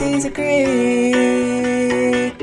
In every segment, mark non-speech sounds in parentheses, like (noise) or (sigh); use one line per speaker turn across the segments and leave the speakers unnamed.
ABCs of Greek.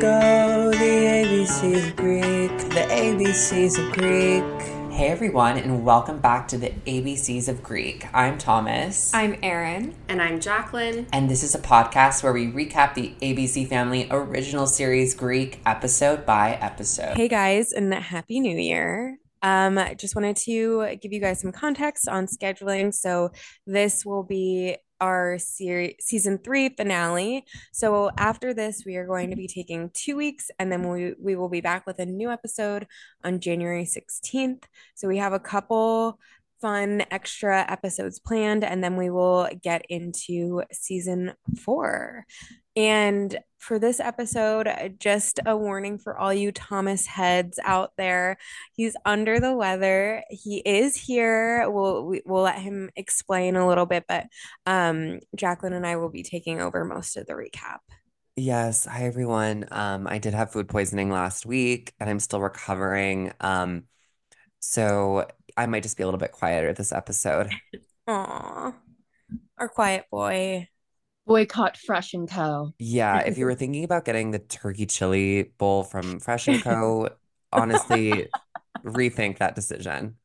Oh, the ABCs of Greek. The ABCs of Greek. Hey everyone, and welcome back to the ABCs of Greek. I'm Thomas.
I'm Erin.
And I'm Jacqueline.
And this is a podcast where we recap the ABC Family original series Greek episode by episode.
Hey guys, and happy new year. Um, just wanted to give you guys some context on scheduling. So this will be our series season three finale. So after this, we are going to be taking two weeks and then we, we will be back with a new episode on January 16th. So we have a couple fun extra episodes planned and then we will get into season four. And for this episode, just a warning for all you Thomas heads out there. He's under the weather. He is here. We'll we, will let him explain a little bit, but um, Jacqueline and I will be taking over most of the recap.
Yes. Hi, everyone. Um, I did have food poisoning last week and I'm still recovering. Um, so I might just be a little bit quieter this episode. (laughs)
Aw, our quiet boy
boycott Fresh and Co.
Yeah, if you were thinking about getting the turkey chili bowl from Fresh and Co, honestly, (laughs) rethink that decision.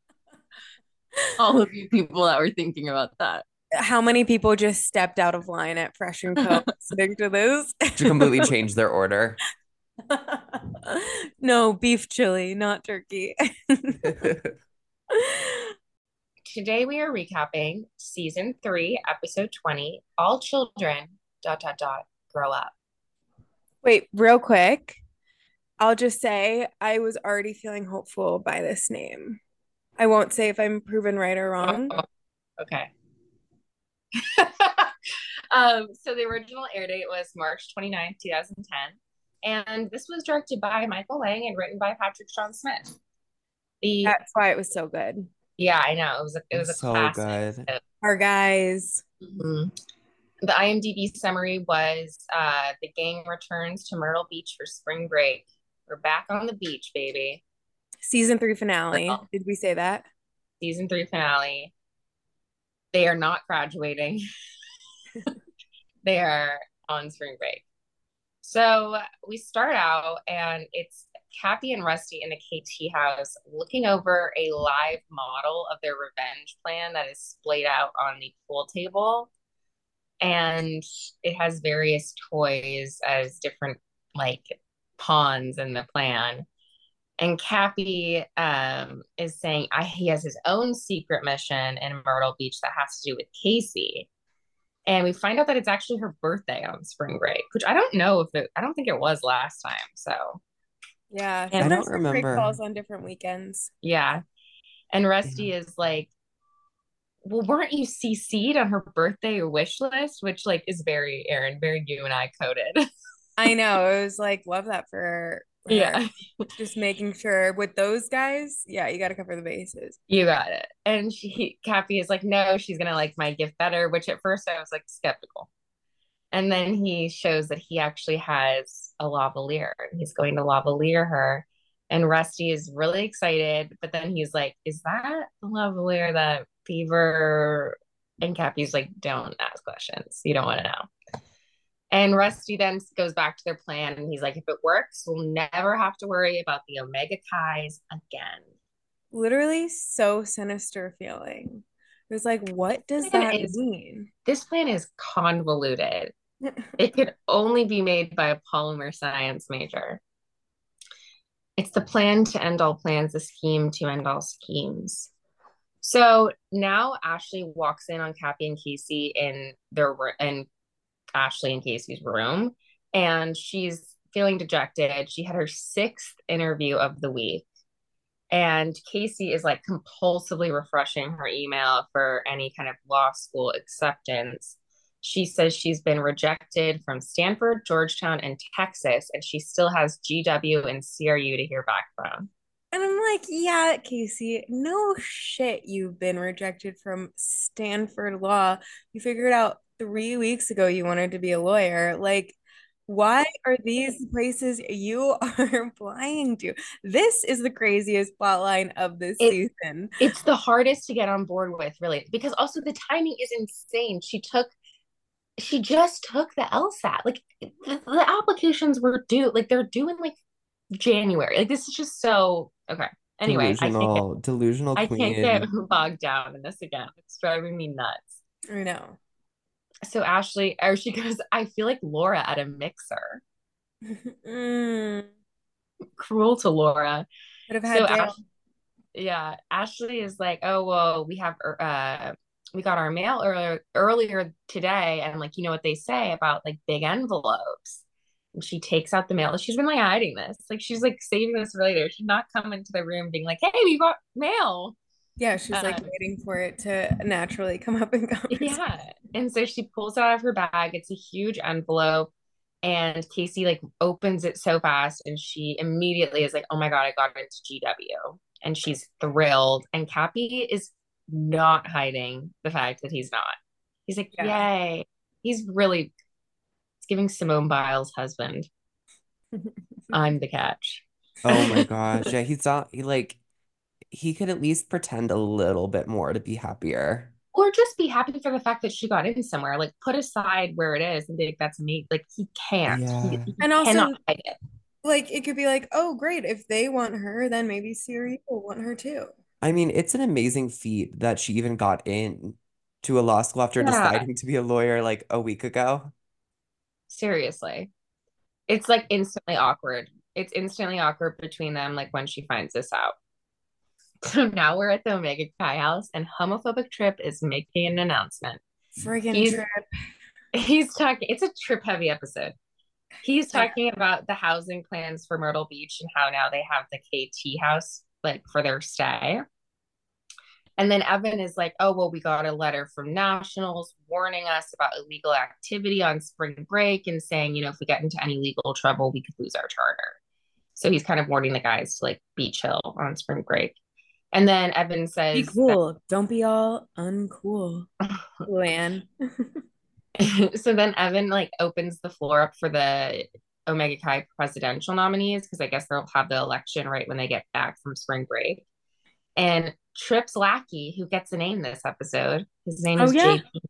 All of you people that were thinking about that.
How many people just stepped out of line at Fresh and Co (laughs) listening to this?
to completely (laughs) change their order.
no, beef chili, not turkey.
Today we are recapping season three, episode 20. All children, dot, dot, dot, grow up.
Wait, real quick. I'll just say I was already feeling hopeful by this name. I won't say if I'm proven right or wrong.
Oh, (laughs) okay. (laughs) um, so the original air date was March 29th, 2010. And this was directed by Michael Lang and written by Patrick Sean Smith.
The That's why it was so good.
Yeah, I know. It was a, it was a
so
classic.
good.
Our guys.
Mm-hmm. The IMDb summary was uh, the gang returns to Myrtle Beach for spring break. We're back on the beach, baby.
Season three finale. Did we say that?
Season three finale. They are not graduating. (laughs) they are on spring break. So we start out, and it's Cappy and Rusty in the KT house looking over a live model of their revenge plan that is splayed out on the pool table. And it has various toys as different like pawns in the plan. And Cappy um, is saying I, he has his own secret mission in Myrtle Beach that has to do with Casey. And we find out that it's actually her birthday on spring break, which I don't know if it, I don't think it was last time. So
yeah.
And I don't remember.
Calls on different weekends.
Yeah. And Rusty yeah. is like, well, weren't you CC'd on her birthday wish list? Which like is very Erin, very you and I coded. (laughs)
I know. It was like, love that for her.
Yeah. (laughs)
Just making sure with those guys, yeah, you gotta cover the bases.
You got it. And she Cappy is like, no, she's gonna like my gift better, which at first I was like skeptical. And then he shows that he actually has a lavalier and he's going to lavalier her. And Rusty is really excited, but then he's like, Is that the lavalier that Fever and Cappy's like, Don't ask questions. You don't want to know. And Rusty then goes back to their plan and he's like, If it works, we'll never have to worry about the Omega Chis again.
Literally so sinister feeling. It was like, what does that is, mean?
This plan is convoluted it could only be made by a polymer science major. It's the plan to end all plans, the scheme to end all schemes. So now Ashleigh walks in on Cappy and Casey in their in Ashleigh and Casey's room, and she's feeling dejected. She had her sixth interview of the week, and Casey is like compulsively refreshing her email for any kind of law school acceptance she says she's been rejected from Stanford, Georgetown, and Texas, and she still has GW and CRU to hear back from.
And I'm like, yeah, Casey, no shit, you've been rejected from Stanford Law. You figured out three weeks ago you wanted to be a lawyer. Like, why are these places you (laughs) are applying to? This is the craziest plotline of this it, season.
It's the hardest to get on board with, really, because also the timing is insane. She took she just took the LSAT. Like the, the applications were due, like they're due in like January. Like this is just so okay. Anyway,
delusional,
I can't
delusional
get, I can't get (laughs) bogged down in this again. It's driving me nuts.
I know.
So Ashleigh, or she goes, I feel like Laura at a mixer. (laughs)
mm,
Cruel to Laura.
could have had
So Ash- yeah, Ashleigh is like, oh well, we have uh we got our mail earlier earlier today, and like you know what they say about like big envelopes. And she takes out the mail. She's been like hiding this. Like she's like saving this for later. She's not come into the room being like, hey, we got mail.
Yeah, she's like
Uh,
waiting for it to naturally come up and (laughs) conversation.
Yeah. And so she pulls it out of her bag. It's a huge envelope. And Casey like opens it so fast and she immediately is like, oh my God, I got it into GW. And she's thrilled. And Cappy is not hiding the fact that he's not. He's like,
Yeah.
yay. He's really it's giving Simone Biles' husband. (laughs) I'm the catch.
Oh my (laughs) gosh. Yeah, he's not he like he could at least pretend a little bit more to be happier.
Or just be happy for the fact that she got in somewhere. Like put aside where it is and think that's me. Like he can't. He,
Yeah.
he
And also-
cannot hide it.
Like it could be like, oh great, if they want her, then maybe CRU will want her too.
I mean, it's an amazing feat that she even got in to a law school after
Yeah.
deciding to be a lawyer like a week ago.
Seriously. It's like instantly awkward. It's instantly awkward between them, like when she finds this out. (laughs) So now we're at the Omega Chi house, and homophobic Trip is making an announcement.
Friggin'
He's-
trip. (laughs)
He's talking, it's a trip heavy episode. He's talking about the housing plans for Myrtle Beach and how now they have the KT house like for their stay. And then Evan is like, oh, well, we got a letter from Nationals warning us about illegal activity on spring break and saying, you know, if we get into any legal trouble, we could lose our charter. So he's kind of warning the guys to like be chill on spring break. And then Evan says,
Be cool. Don't be all uncool. (laughs) Luann. (laughs)
so then Evan like opens the floor up for the Omega Chi presidential nominees because I guess they'll have the election right when they get back from spring break. And Tripp's lackey, who gets a name this episode, his name
Oh,
is
yeah.
JP.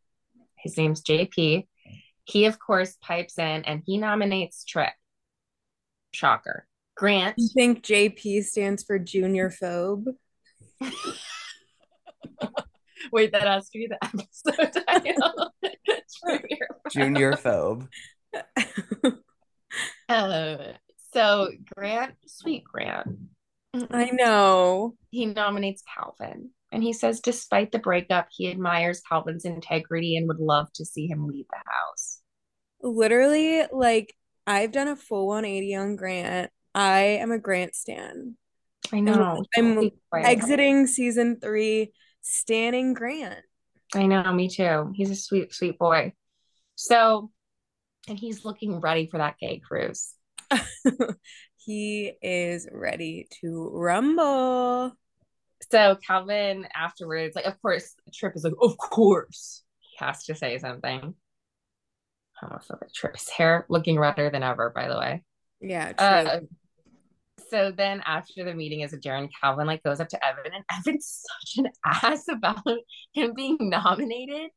His name's JP. He of course pipes in and he nominates Tripp. Shocker. Grant.
You think JP stands for junior phobe? (laughs)
Wait, that has to be the episode title. Junior. (laughs)
Junior phobe. (laughs)
Uh, so Grant, sweet Grant.
I know.
he nominates Calvin. And he says, despite the breakup, he admires Calvin's integrity and would love to see him leave the house.
Literally, like I've done a full 180 on Grant. I am a Grant stan.
I know.
I'm. Exiting season three, standing Grant.
I know, me too. He's a sweet, sweet boy. So, and he's looking ready for that gay cruise. (laughs)
he is ready to rumble.
So Calvin afterwards, like, of course, Trip is like, of course. He has to say something. Homophobic Trip. His hair looking redder than ever, by the way.
Yeah,
Uh,
true.
so then after the meeting is adjourned, Calvin like goes up to Evan and Evan's such an (laughs) ass about him being nominated.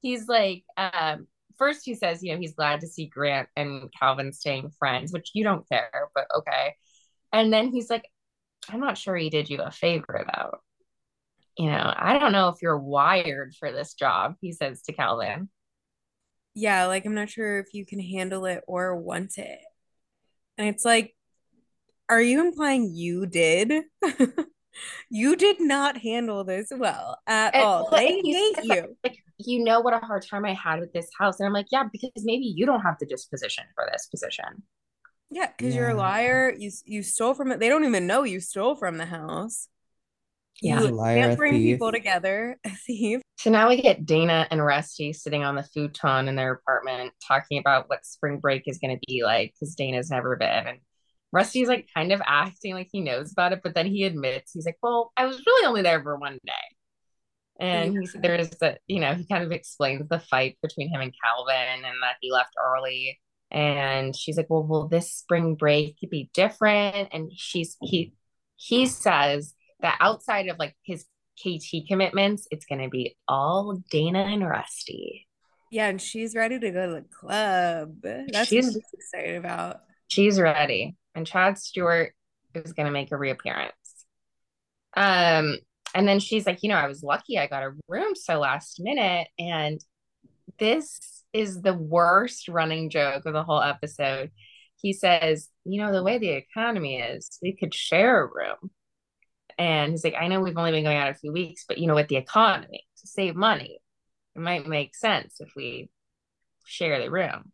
He's like, um, first he says, you know, he's glad to see Grant and Calvin staying friends, which you don't care, but okay. And then he's like, I'm not sure he did you a favor though. You know, I don't know if you're wired for this job, he says to Calvin.
yeah, like I'm not sure if you can handle it or want it. And it's like, are you implying you did? (laughs) you did not handle this well at
And-
all. They hate you.
Like, you know what a hard time I had with this house. And I'm like, yeah, because maybe you don't have the disposition for this position.
Yeah, because you're a liar. You you stole from it. They don't even know you stole from the house.
Yeah.
You
a liar,
can't
a
bring
thief.
people together. (laughs) A thief.
So now we get Dana and Rusty sitting on the futon in their apartment talking about what spring break is going to be like because Dana's never been. And Rusty's like kind of acting like he knows about it, but then he admits he's like, Well, I was really only there for one day. And he's there's a, you know, he kind of explains the fight between him and Calvin and that he left early. And she's like, Well, will this spring break be different? And she's he he says that outside of like his KT commitments, it's going to be all Dana and Rusty.
Yeah, and she's ready to go to the club. That's
She's-
what I'm excited about.
She's ready. And Chad Stewart is going to make a reappearance. Um, and then she's like, you know, I was lucky I got a room so last minute. And this is the worst running joke of the whole episode. He says, you know, the way the economy is, we could share a room. And he's like, I know we've only been going out a few weeks, but you know, with the economy, to save money, it might make sense if we share the room.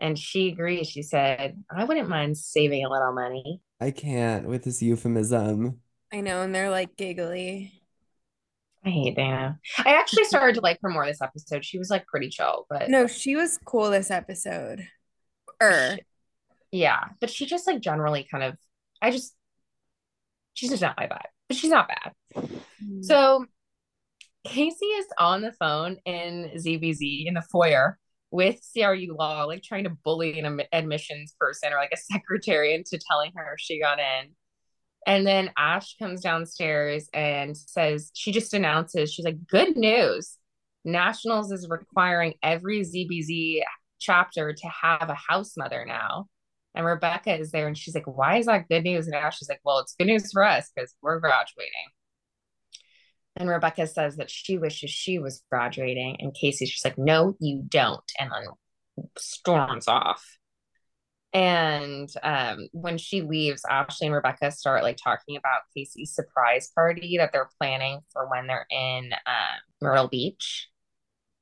And she agrees. She said, I wouldn't mind saving a little money.
I can't with this euphemism.
I know, and they're like giggly.
I hate Dana. I actually (laughs) started to like her more this episode. She was like pretty chill, but
No, she was cool this episode. Er,
yeah, but she just like generally kind of, I just, she's just not my vibe, but she's not bad. So Casey is on the phone in ZBZ in the foyer with CRU Law, like trying to bully an admissions person or like a (laughs) secretary into telling her she got in. And then Ash comes downstairs and says, she just announces, she's like, good news. Nationals is requiring every ZBZ chapter to have a house mother now. And Rebecca is there and she's like, why is that good news? And Ash is like, well, it's good news for us because we're graduating. And Rebecca says that she wishes she was graduating. And Casey's just like, no, you don't. And then storms off. And um, when she leaves, Ashleigh and Rebecca start like talking about Casey's surprise party that they're planning for when they're in um, Myrtle Beach.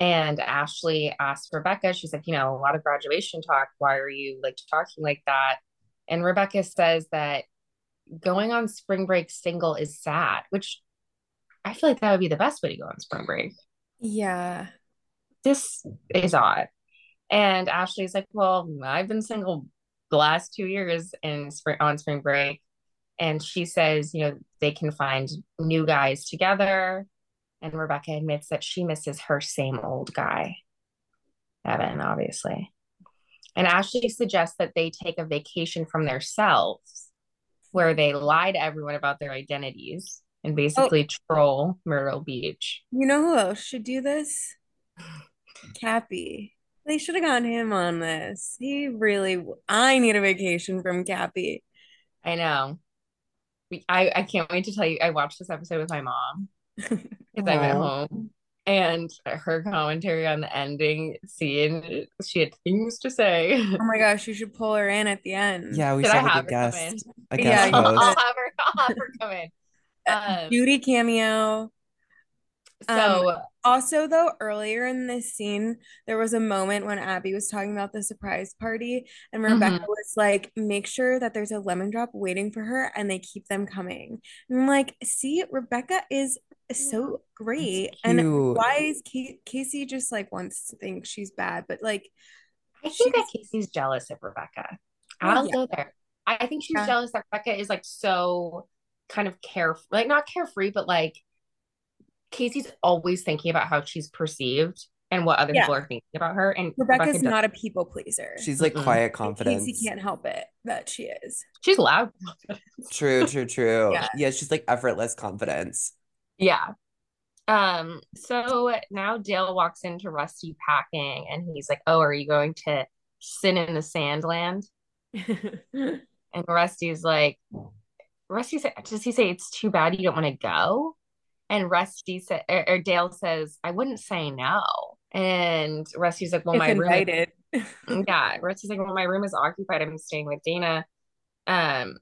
And Ashleigh asks Rebecca, she's like, you know, a lot of graduation talk. Why are you like talking like that? And Rebecca says that going on spring break single is sad, which I feel like that would be the best way to go on spring break.
yeah.
This is odd. And Ashleigh's like, Well, I've been single the last two years in spring on spring break. And she says, you know, they can find new guys together. And Rebecca admits that she misses her same old guy. Evan, obviously. And Ashleigh suggests that they take a vacation from themselves where they lie to everyone about their identities and basically oh. troll Myrtle Beach.
You know who else should do this? (sighs) Cappy. They should have gotten him on this. He really, I need a vacation from Cappy.
I know. I, I can't wait to tell you. I watched this episode with my mom because I'm at home. And her commentary on the ending scene, she had things to say. (laughs)
Oh my gosh, you should pull her in at the end.
Yeah, we
Did
should
I
have
have
like a
her come in?
guest, a
Yeah,
guest
you
I'll,
should.
I'll have her. I'll have her come in. (laughs) Um,
Beauty cameo.
so
Also, though, earlier in this scene, there was a moment when Abby was talking about the surprise party, and Rebecca
Mhm.
was like, make sure that there's a lemon drop waiting for her and they keep them coming. And I'm like, see, Rebecca is so great. And why is Ca- Casey just like wants to think she's bad? But like,
I think that Casey's jealous of Rebecca.
Oh,
I'll
yeah.
go there. I I think she's
Yeah.
jealous that Rebecca is like so kind of carefree, like not carefree, but like Casey's always thinking about how she's perceived and what other
Yeah.
people are thinking about her. And
Rebecca's
Rebecca
not a people pleaser.
She's like
Mm-mm.
quiet
And
confidence.
Casey can't help it that she is.
she's loud.
True, true, true.
Yeah.
Yeah, she's like effortless confidence.
Yeah. Um, so now Dale walks into Rusty packing and he's like, Oh, are you going to sin in the sand land? (laughs) And Rusty's like, Rusty said, does he say it's too bad you don't want to go? And Rusty said, or, er, or er, Dale says, I wouldn't say no. And Rusty's like, well,
if
my room, is, (laughs) yeah. Rusty's like, well, my room is occupied. I'm staying with Dana. Um,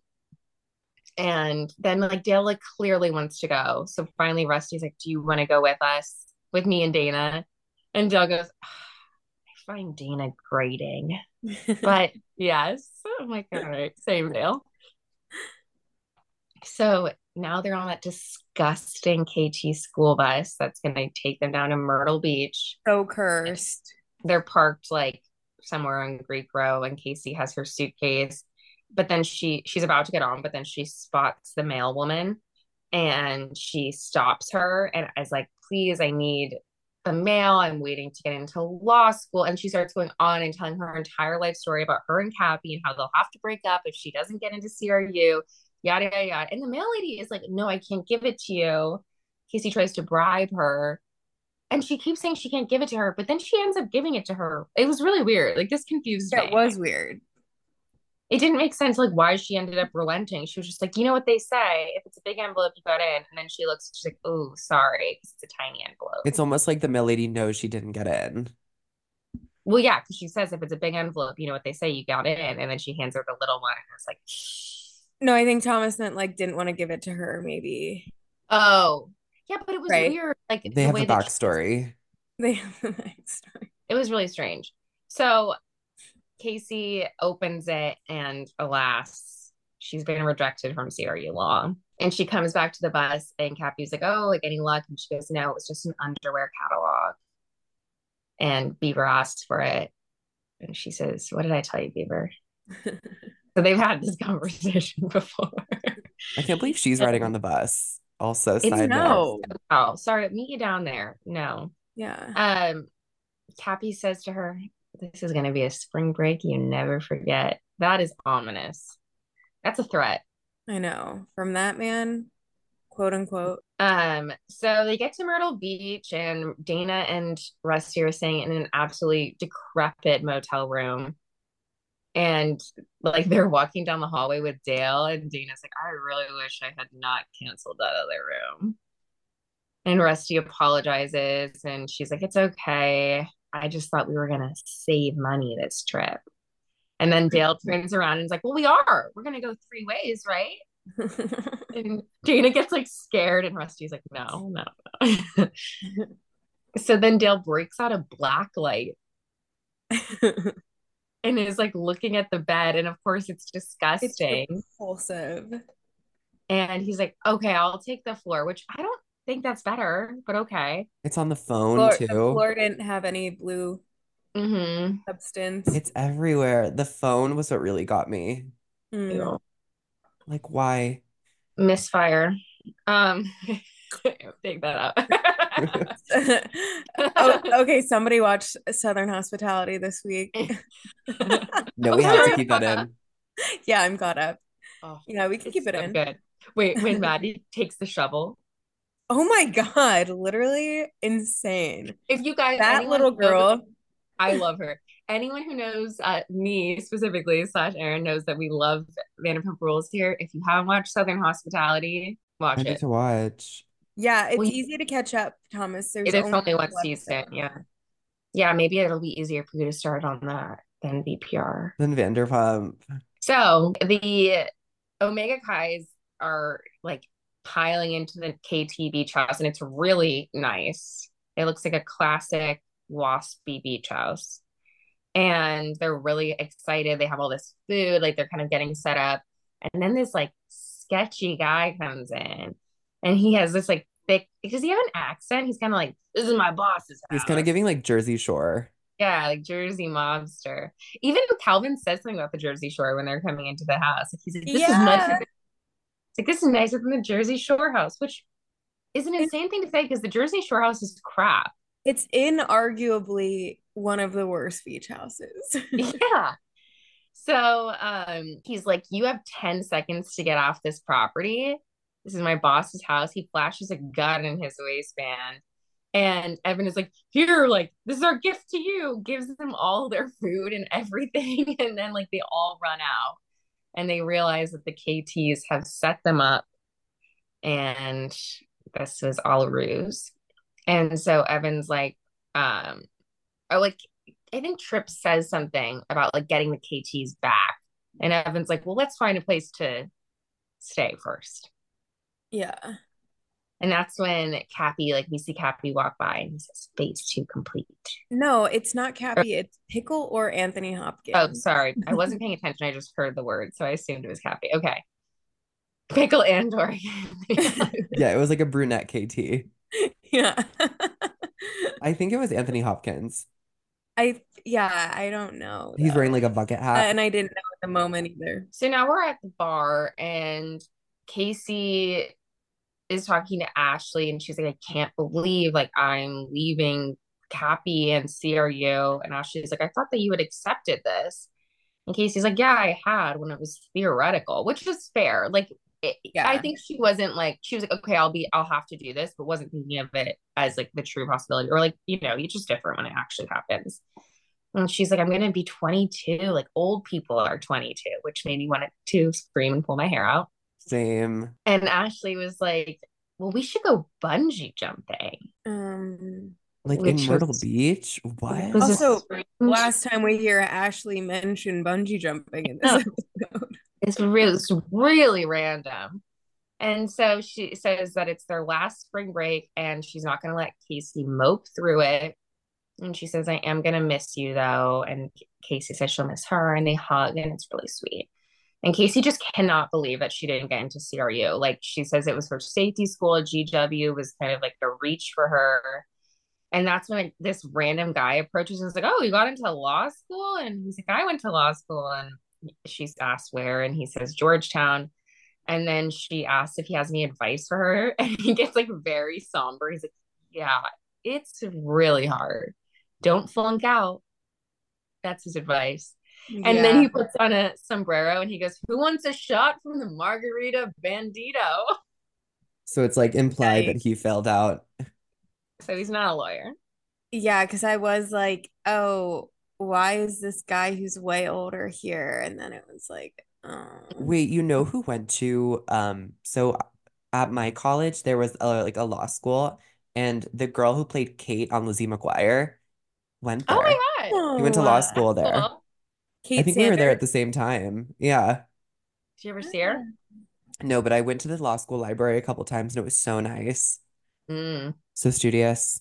and then like Dale like clearly wants to go. So finally, Rusty's like, do you want to go with us, with me and Dana? And Dale goes, ah, I find Dana grating. (laughs) But yes, I'm like, all right, same Dale. So now they're on that disgusting KT school bus that's going to take them down to Myrtle Beach.
so cursed.
They're parked like somewhere on Greek Row, and Casey has her suitcase. But then she she's about to get on, but then she spots the mail woman, and she stops her and is like, "Please, I need the mail. I'm waiting to get into law school." And she starts going on and telling her entire life story about her and Cappy and how they'll have to break up if she doesn't get into CRU yada yada yada. And the mail lady is like, no, I can't give it to you. Casey tries to bribe her. and she keeps saying she can't give it to her, but then she ends up giving it to her. It was really weird. Like this confused
Yeah,
me.
it was weird.
It didn't make sense. Like why she ended up relenting. She was just like, you know what they say, if it's a big envelope, you got in. And then she looks, she's like, oh, sorry, it's a tiny envelope.
It's almost like the mail lady knows she didn't get in.
well, yeah, because she says if it's a big envelope, you know what they say, you got in. And then she hands her the little one, and it's like,
No, I think Thomas meant like didn't want to give it to her. Maybe
oh, yeah, but it was
Right.
weird. Like
They
the
have
way
a
that she-
backstory. (laughs)
they have the next story.
it was really strange. So Casey opens it, and alas, she's been rejected from CRU Law. And she comes back to the bus, and Cappy's like, "Oh, like any luck?" And she goes, "No, it was just an underwear catalog." And Beaver asks for it, and she says, "What did I tell you, Beaver?" (laughs) So they've had this (laughs) conversation before.
I can't believe she's riding on the bus. Also,
It's
side note.
no.
oh, sorry, meet you down there. No,
Yeah.
Um, Cappy says to her, This is going to be a spring break you never forget. That is ominous. That's a threat.
I know. From that man, quote unquote.
Um, so they get to Myrtle Beach, and Dana and Rusty are staying in an absolutely decrepit motel room. And like they're walking down the hallway with Dale, and Dana's like, I really wish I had not canceled that other room. And Rusty apologizes, and she's like, It's okay. I just thought we were gonna save money this trip. And then Dale turns around and is like, Well, we are. We're gonna go three ways, right? (laughs) And Dana gets like scared, and Rusty's like, no, no, no. (laughs) so then Dale breaks out a black light (laughs) and is like looking at the bed. And of course, it's
it's
disgusting.
repulsive.
and he's like, okay, I'll take the floor, which I don't think that's better, but okay.
It's on the phone
Floor,
too.
the floor didn't have any blue
Mm-hmm.
substance.
It's everywhere. The phone was what really got me.
Mm.
Like, why?
Misfire. Um, (laughs) (laughs) take that out. (laughs)
oh, okay. Somebody watched Southern Hospitality this week. (laughs)
No, we have to keep that in.
yeah, I'm caught up.
Oh,
Yeah, we can keep it
so
in.
good. Wait, when Maddie takes the shovel.
Oh my God, literally insane.
If you guys,
That little
who knows-
girl.
I love her. Anyone who knows uh, me specifically slash Erin knows that we love Vanderpump Rules here. If you haven't watched Southern Hospitality, watch
I need
it.
to watch.
Yeah, it's
Well,
easy to catch up, Thomas. There's
It is only one
episode.
season. Yeah, yeah. Maybe it'll be easier for you to start on that than VPR.
Than Vanderpump.
So the Omega Chis are like piling into the KT beach house, and it's really nice. It looks like a classic waspy beach house. And they're really excited. They have all this food, like they're kind of getting set up. And then this like sketchy guy comes in and he has this like thick, does he have an accent? He's kind of like, This is my boss's House.
He's kind of giving like Jersey Shore.
Yeah, like Jersey mobster. Even Calvin says something about the Jersey Shore when they're coming into the house. Like he's like, this is nicer. Than, it's like this is nicer than the Jersey Shore house, which is an insane thing to say because the Jersey Shore house is crap.
It's inarguably one of the worst beach houses. (laughs) (laughs)
yeah. So um he's like, You have 10 seconds to get off this property. This is my boss's house. He flashes a gun in his waistband. And Evan is like, Here, like, this is our gift to you. Gives them all their (laughs) food and everything. (laughs) And then, like, they all run out and they realize that the KTs have set them up and this was all a ruse. And so Evan's like, um, like, I think Trip says something about like getting the KTs back. And Evan's like, well, let's find a place to stay first.
Yeah.
And that's when Cappy, like we see Cappy walk by and he says, phase two complete.
No, it's not Cappy. It's Pickle or Anthony Hopkins.
Oh, sorry. I wasn't paying attention. I just heard the word. So I assumed it was Cappy. Okay. Pickle and Dory.
Yeah, it was like a brunette KT. (laughs)
Yeah. (laughs)
I think it was Anthony Hopkins.
I yeah, I don't know.
He's
though.
wearing like a bucket
Uh,
hat.
and I didn't know at the moment either.
So now we're at the bar and Casey is talking to Ashleigh and she's like, I can't believe like I'm leaving Cappy and CRU. And Ashleigh's like, I thought that you had accepted this. And Casey's like, Yeah, I had when it was theoretical, which is fair. Like it,
Yeah.
I think she wasn't like she was like, okay, I'll be, I'll have to do this, but wasn't thinking of it as like the true possibility, or like you know, it's just different when it actually happens. And she's like, I'm gonna be 22, like old people are 22, which made me want to scream and pull my hair out.
Same.
And Ashleigh was like, well, we should go bungee jumping.
Um.
Like in Myrtle
was-
Beach? What?
Also,
strange?
Last time we hear Ashleigh mention bungee jumping in this episode. (laughs)
It's really, it's really random. And so she says that it's their last spring break and she's not going to let Casey mope through it. And she says, I am going to miss you though. And Casey says she'll miss her and they hug and it's really sweet. And Casey just cannot believe that she didn't get into CRU. Like she says it was her safety school. GW was kind of like the reach for her. And that's when this random guy approaches and is like, Oh, you got into law school? And he's like, I went to law school. And she's asked where, and he says Georgetown. And then she asks if he has any advice for her. (laughs) And he gets like very somber. He's like, Yeah, it's really hard. Don't flunk out. That's his advice. And then he puts on a sombrero and he goes, Who wants a shot from the Margarita Bandito?
So it's like implied that he failed out.
So he's not a lawyer.
Yeah, because I was like, oh, why is this guy who's way older here? And then it was like, oh.
Wait, you know who went to um so at my college there was a, like a law school and the girl who played Kate on Lizzie McGuire went
Oh my. God.
He went to law
Oh,
school there.
Cool.
I
Kate
think we were there at the same time. Yeah.
Did you ever see her?
No, but I went to the law school library a couple times and it was so nice.
Mm.
So studious.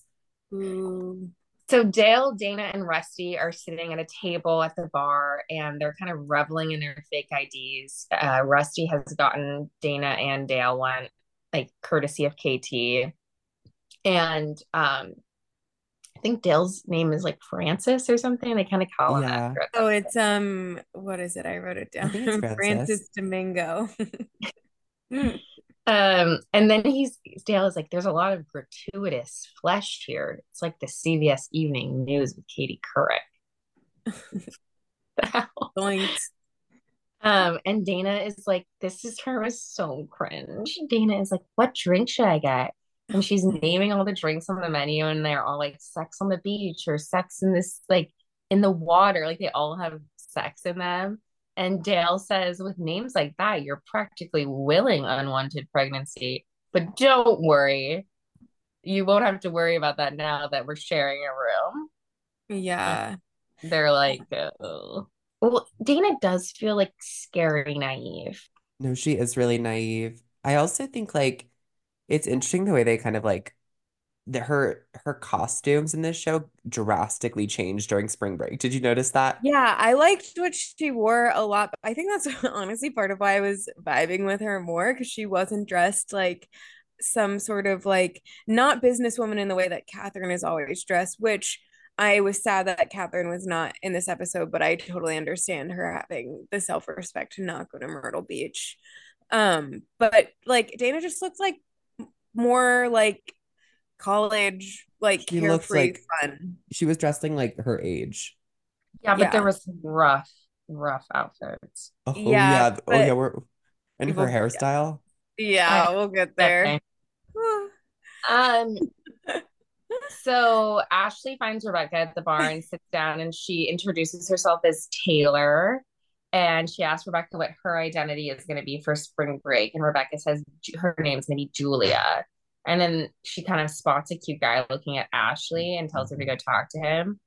Ooh.
So Dale, Dana, and Rusty are sitting at a table at the bar and they're kind of reveling in their fake IDs. Uh, Rusty has gotten Dana and Dale one, like courtesy of KT. And um, I think Dale's name is like Francis or something. They kind of call him
Yeah.
after it.
Oh, it's um, what is it? I wrote it down. (laughs)
Francis.
Francis Domingo. (laughs)
Um, and then he's Dale is like, there's a lot of gratuitous flesh here. It's like the CBS Evening News with Katie Couric. The hell?
Points.
Um, and Dana is like, this is her is so cringe. Dana is like, what drink should I get? And she's naming all the drinks on the menu, and they're all like sex on the beach or sex in this like in the water. Like they all have sex in them. And Dale says, with names like that, you're practically willing unwanted pregnancy. But don't worry. You won't have to worry about that now that we're sharing a room.
Yeah.
They're like, oh. Well, Dana does feel like scary naive.
No, she is really naive. I also think like it's interesting the way they kind of like the her her costumes in this show drastically changed during spring break. Did you notice that?
Yeah, I liked what she wore a lot. I think that's (laughs) honestly part of why I was vibing with her more because she wasn't dressed like some sort of like not businesswoman in the way that Catherine is always dressed, which I was sad that Catherine was not in this episode, but I totally understand her having the self-respect to not go to Myrtle Beach. Um, but like Dana just looked like more like college, like
She looked
carefree
like-
fun.
She was dressing like her age.
Yeah, but
Yeah.
there was some rough, rough outfits.
Oh
Yeah,
yeah. Oh yeah, we're and her
Well, yeah.
hairstyle.
Yeah, we'll get there. (sighs)
Um, so Ashleigh finds Rebecca at the bar and sits down and she introduces herself as Taylor. And she asks Rebecca what her identity is going to be for spring break. And Rebecca says her name's going to be Julia. And then she kind of spots a cute guy looking at Ashleigh and tells her to go talk to him.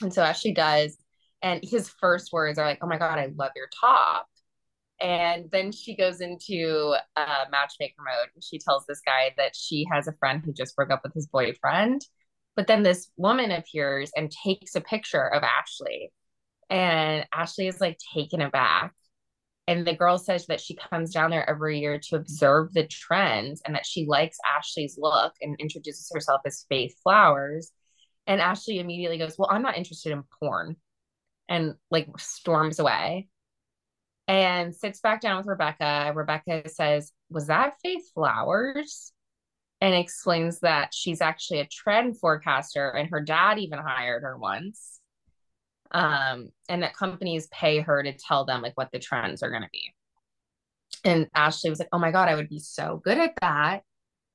And so Ashleigh does. And his first words are like, Oh my God, I love your top. And then she goes into uh, matchmaker mode and she tells this guy that she has a friend who just broke up with his boyfriend. But then this woman appears and takes a picture of Ashleigh. And Ashleigh is like taken aback. And the girl says that she comes down there every year to observe the trends and that she likes Ashleigh's look and introduces herself as Faith Flowers. And Ashleigh immediately goes, Well, I'm not interested in porn. And like storms away and sits back down with Rebecca. Rebecca says, Was that Faith Flowers? And explains that she's actually a trend forecaster and her dad even hired her once. Um, and that companies pay her to tell them like what the trends are going to be. And Ashleigh was like, Oh my God, I would be so good at that.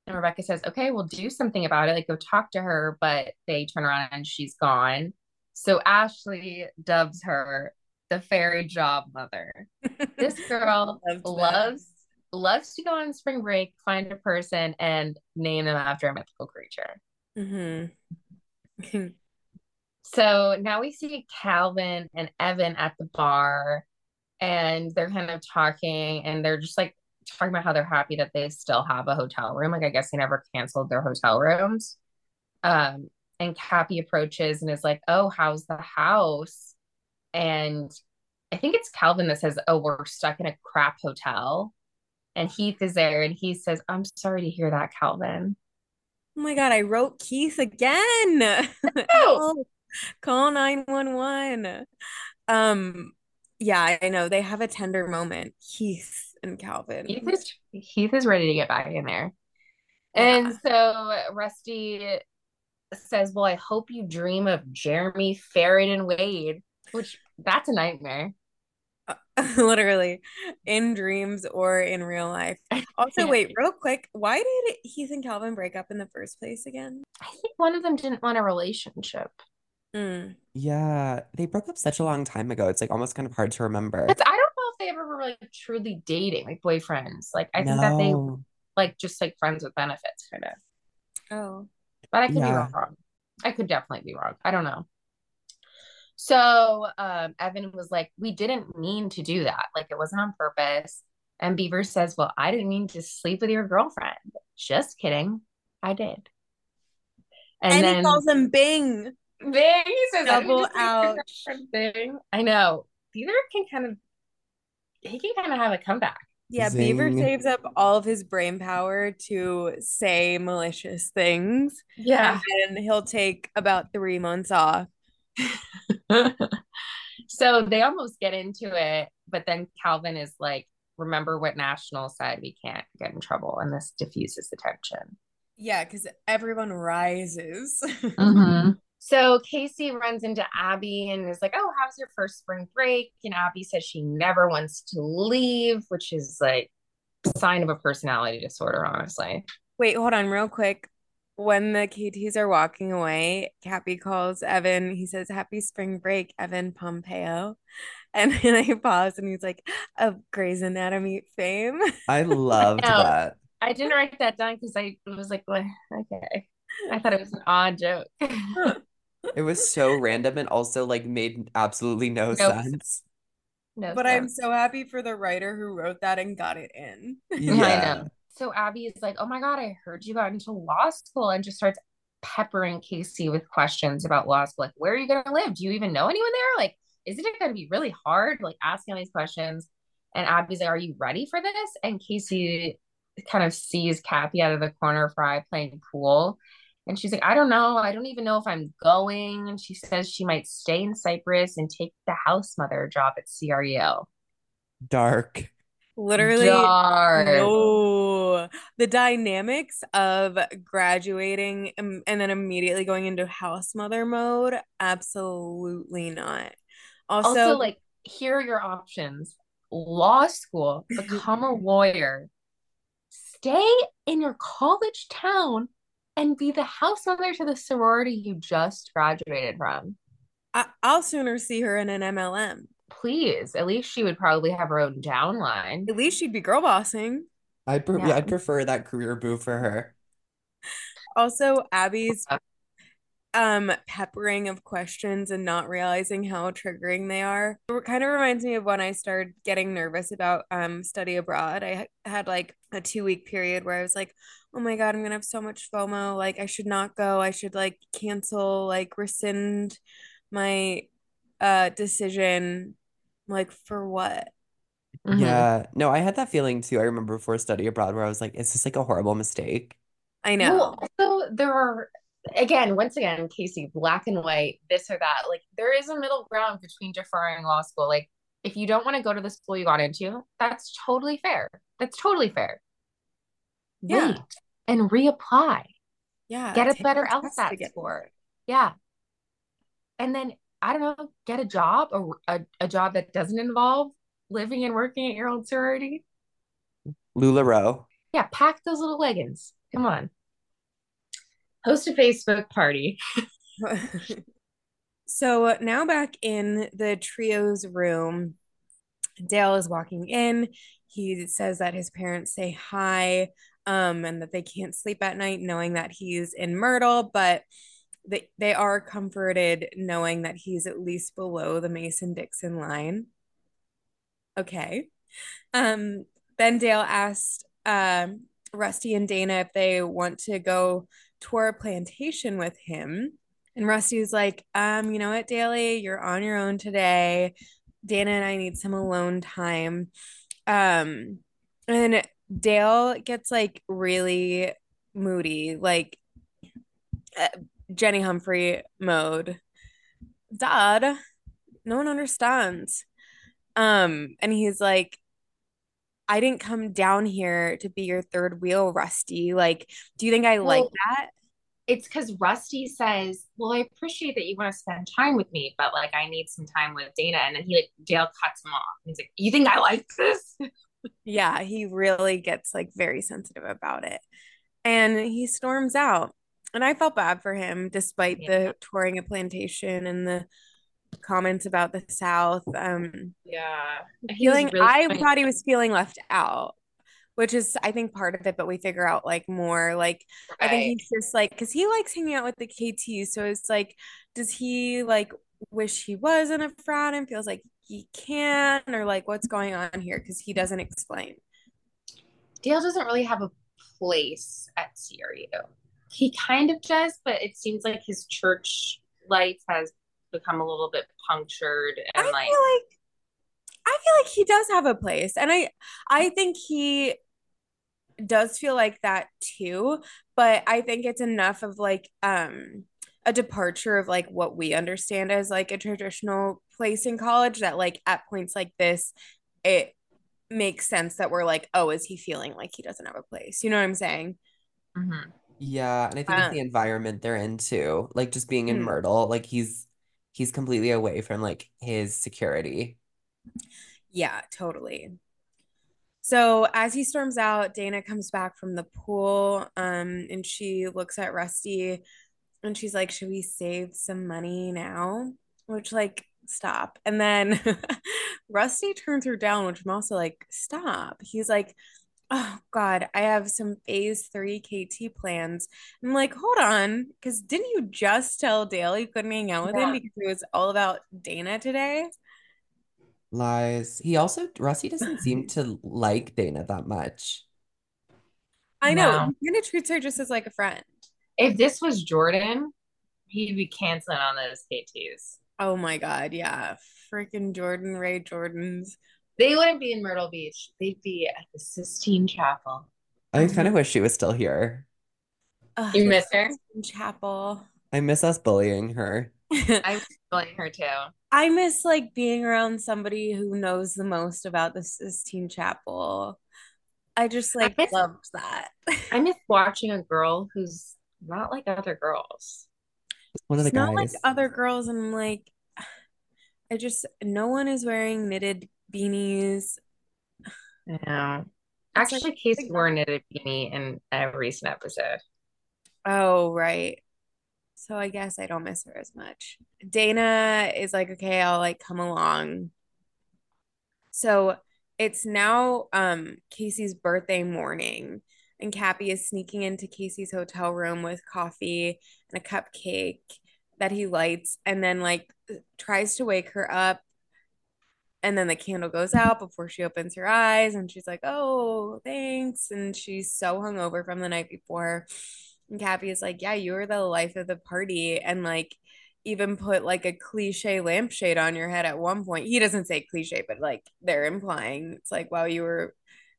And Rebecca says, Okay, we'll do something about it. Like, go talk to her. But they turn around and she's gone. So Ashleigh dubs her the fairy job mother. This (laughs) girl loves loves to go on spring break, find a person, and name them after a mythical creature.
Mm-hmm. (laughs)
so now we see Calvin and Evan at the bar, and they're kind of talking, and they're just like talking about how they're happy that they still have a hotel room. Like I guess they never canceled their hotel rooms. Um, and Cappy approaches and is like, "Oh, how's the house?" And I think it's Calvin that says, "Oh, we're stuck in a crap hotel." And Heath is there and he says, I'm sorry to hear that, Calvin.
Oh my God, I wrote Keith again. (laughs)
Oh. (laughs)
Call 911. Um, yeah, I know. They have a tender moment, Heath and Calvin.
Heath is, Heath is ready to get back in there. Yeah. And so Rusty says, Well, I hope you dream of Jeremy, Farrah, and Wade, which that's a nightmare. (laughs)
literally in dreams or in real life. Also, (laughs) wait, real quick, why did Heath and Calvin break up in the first place again?
I think one of them didn't want a relationship.
Mm.
Yeah, they broke up such a long time ago. It's like almost kind of hard to remember.
It's, I don't know if they ever were like truly dating, like boyfriends. Like I think that they like just like friends with benefits, kind of.
Oh,
but I could yeah. be wrong. I could definitely be wrong. I don't know. So um, Evan was like, We didn't mean to do that. Like, it wasn't on purpose. And Beaver says, Well, I didn't mean to sleep with your girlfriend. Just kidding. I did.
And, and then he calls him Bing.
Bing. He says,
Double ouch.
Bing. I know. Beaver can kind of, he can kind of have a comeback.
Yeah, Zing. Beaver saves up all of his brain power to say malicious things.
Yeah.
And he'll take about three months off (laughs)
so they almost get into it, but then Calvin is like, remember what National said, we can't get in trouble. And this diffuses the tension.
Yeah, because everyone rises.
mm-hmm. (laughs) So Casey runs into Abby and is like, Oh, how's your first spring break? And Abby says she never wants to leave, which is like sign of a personality disorder, honestly.
Wait, hold on, real quick when the KTs are walking away, Cappy calls Evan. He says, Happy spring break, Evan Pompeo. (laughs) And then I pause and he's like, Of Grey's Anatomy fame.
I (laughs) loved no, that.
I didn't write that down because I was like, well, okay. I thought it was an odd joke.
it was so random and also like made absolutely no nope. sense.
No but sense. I'm so happy for the writer who wrote that and got it in.
Yeah
so Abby is like, "Oh my god, I heard you got into law school," and just starts peppering Casey with questions about law school. Like, where are you going to live? Do you even know anyone there? Like, isn't it going to be really hard? Like asking all these questions. And Abby's like, "Are you ready for this?" And Casey kind of sees Cappy out of the corner of her eye playing pool. And she's like, I don't know. I don't even know if I'm going. And she says she might stay in Cyprus and take the house mother job at CRU.
Dark
literally Dark. no the dynamics of graduating and, and then immediately going into house mother mode absolutely not also,
also like here are your options law school become a lawyer stay in your college town and be the house mother to the sorority you just graduated from
I- i'll sooner see her in an mlm
please. At least she would probably have her own downline.
At least she'd be girl bossing.
I'd pre- yeah. I'd prefer that career move for her.
Also, Abby's uh, um peppering of questions and not realizing how triggering they are. It kind of reminds me of when I started getting nervous about um study abroad. I had like a 2 week period where I was like, "Oh my god, I'm going to have so much FOMO. Like I should not go. I should like cancel, like rescind my uh decision like for what
mm-hmm. yeah no i had that feeling too i remember before study abroad where i was like is this like a horrible mistake
i know well,
also there are again once again casey black and white this or that like there is a middle ground between deferring law school like if you don't want to go to the school you got into that's totally fair that's totally fair
yeah Wait
and reapply
yeah
get a better LSAT score yeah and then I don't know, get a job or a, a job that doesn't involve living and working at your old sorority.
LuLaRoe.
Yeah, pack those little leggings. Come on. Host a Facebook party. (laughs)
so now back in the trio's room, Dale is walking in. He says that his parents say hi um, and that they can't sleep at night knowing that he's in Myrtle, but they, they are comforted knowing that he's at least below the Mason Dixon line. Okay. Um, then Dale asked uh, Rusty and Dana if they want to go tour a plantation with him. And Rusty's like, um, you know what, Daly, you're on your own today. Dana and I need some alone time. Um, and Dale gets like really moody, like uh, Jenny Humphrey mode. Dad, no one understands. Um, and he's like, I didn't come down here to be your third wheel, Rusty. Like, do you think I well, like that?
It's because Rusty says, Well, I appreciate that you want to spend time with me, but like I need some time with Dana. And then he like Dale cuts him off. He's like, You think I like this?
yeah, he really gets like very sensitive about it. And he storms out. And I felt bad for him despite yeah. the touring a plantation and the comments about the South. Um
yeah.
Feeling really I funny. thought he was feeling left out, which is I think part of it, but we figure out like more. Like right. I think he's just like because he likes hanging out with the KT. So it's like, does he like wish he was in a frat and feels like he can or like what's going on here because he doesn't explain
dale doesn't really have a place at cru he kind of does but it seems like his church life has become a little bit punctured and
I
like
feel like i feel like he does have a place and i i think he does feel like that too but i think it's enough of like um a departure of like what we understand as like a traditional place in college that like at points like this it makes sense that we're like oh is he feeling like he doesn't have a place you know what i'm saying
mm-hmm. yeah and i think um, it's the environment they're in too like just being in mm-hmm. myrtle like he's he's completely away from like his security
yeah totally so as he storms out dana comes back from the pool um and she looks at rusty and she's like, Should we save some money now? Which, like, stop. And then (laughs) Rusty turns her down, which I'm also like, Stop. He's like, Oh God, I have some phase three KT plans. I'm like, hold on, because didn't you just tell Dale you couldn't hang out with yeah. him because it was all about Dana today?
Lies. He also Rusty doesn't seem (laughs) to like Dana that much.
I know. No. He kind of treats her just as like a friend.
If this was Jordan, he'd be canceling on those KTs.
Oh my god, yeah. Freaking Jordan Ray Jordans.
They wouldn't be in Myrtle Beach. They'd be at the Sistine Chapel.
I kind of wish she was still here.
Ugh, you miss her?
Chapel.
I miss us bullying her. (laughs)
I miss bullying her too.
I miss like being around somebody who knows the most about the Sistine Chapel. I just like I miss, loved that. (laughs)
I miss watching a girl who's not like other girls.
One of the
it's guys. Not like other girls, and I'm like, (sighs) I just no one is wearing knitted beanies.
Yeah. Actually, like, Casey wore a knitted beanie in a recent episode.
Oh, right. So I guess I don't miss her as much. Dana is like, okay, I'll like come along. So it's now um Casey's birthday morning and Cappy is sneaking into Casey's hotel room with coffee and a cupcake that he lights and then like tries to wake her up and then the candle goes out before she opens her eyes and she's like oh thanks and she's so hungover from the night before and Cappy is like yeah you were the life of the party and like even put like a cliche lampshade on your head at one point he doesn't say cliche but like they're implying it's like wow you were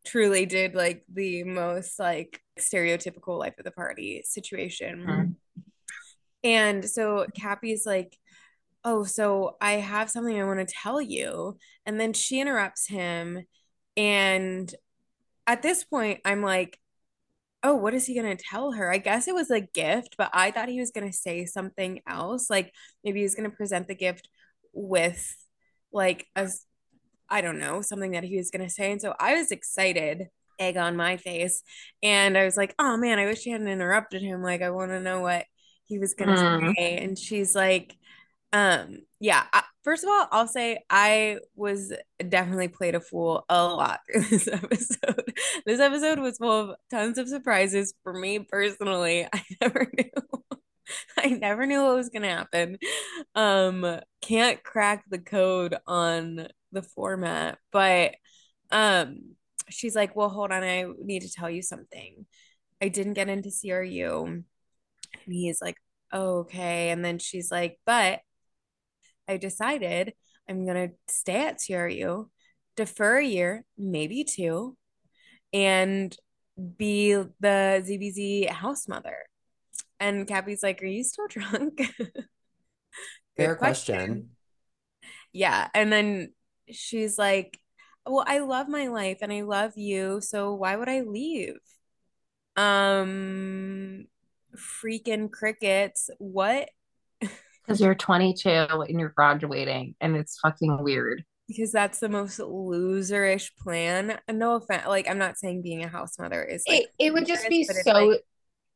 truly did like the most like stereotypical life of the party situation. Mm-hmm. And so Cappy's like, Oh, so I have something I want to tell you. And then she interrupts him. And at this point, I'm like, Oh, what is he going to tell her? I guess it was a gift, but I thought he was going to say something else. Like maybe he's going to present the gift with like a I don't know, something that he was going to say. And so I was excited. egg on my face. And I was like, oh man, I wish she hadn't interrupted him. Like, I want to know what he was gonna
Mm.
say. And she's like, um, yeah, first of all, I'll say I was definitely played a fool a lot (laughs) this episode. (laughs) This episode was full of tons of surprises for me personally. (laughs) I never knew. I never knew what was gonna happen. Um, can't crack the code on the format, but um, she's like, "Well, hold on, I need to tell you something. I didn't get into CRU." And he's like, oh, "Okay." And then she's like, "But I decided I'm gonna stay at CRU, defer a year, maybe two, and be the ZBZ house mother." And Cappy's like, "Are you still drunk?" (laughs)
Fair
Good
question.
Yeah. And then she's like, Well, I love my life and I love you, so why would I leave? Um, freaking crickets. What?
Because you're 22 and you're graduating, and it's fucking weird.
Because that's the most loserish plan. No offense, like I'm not saying being a house mother is like
It it would just be
loserish, but it's
so
like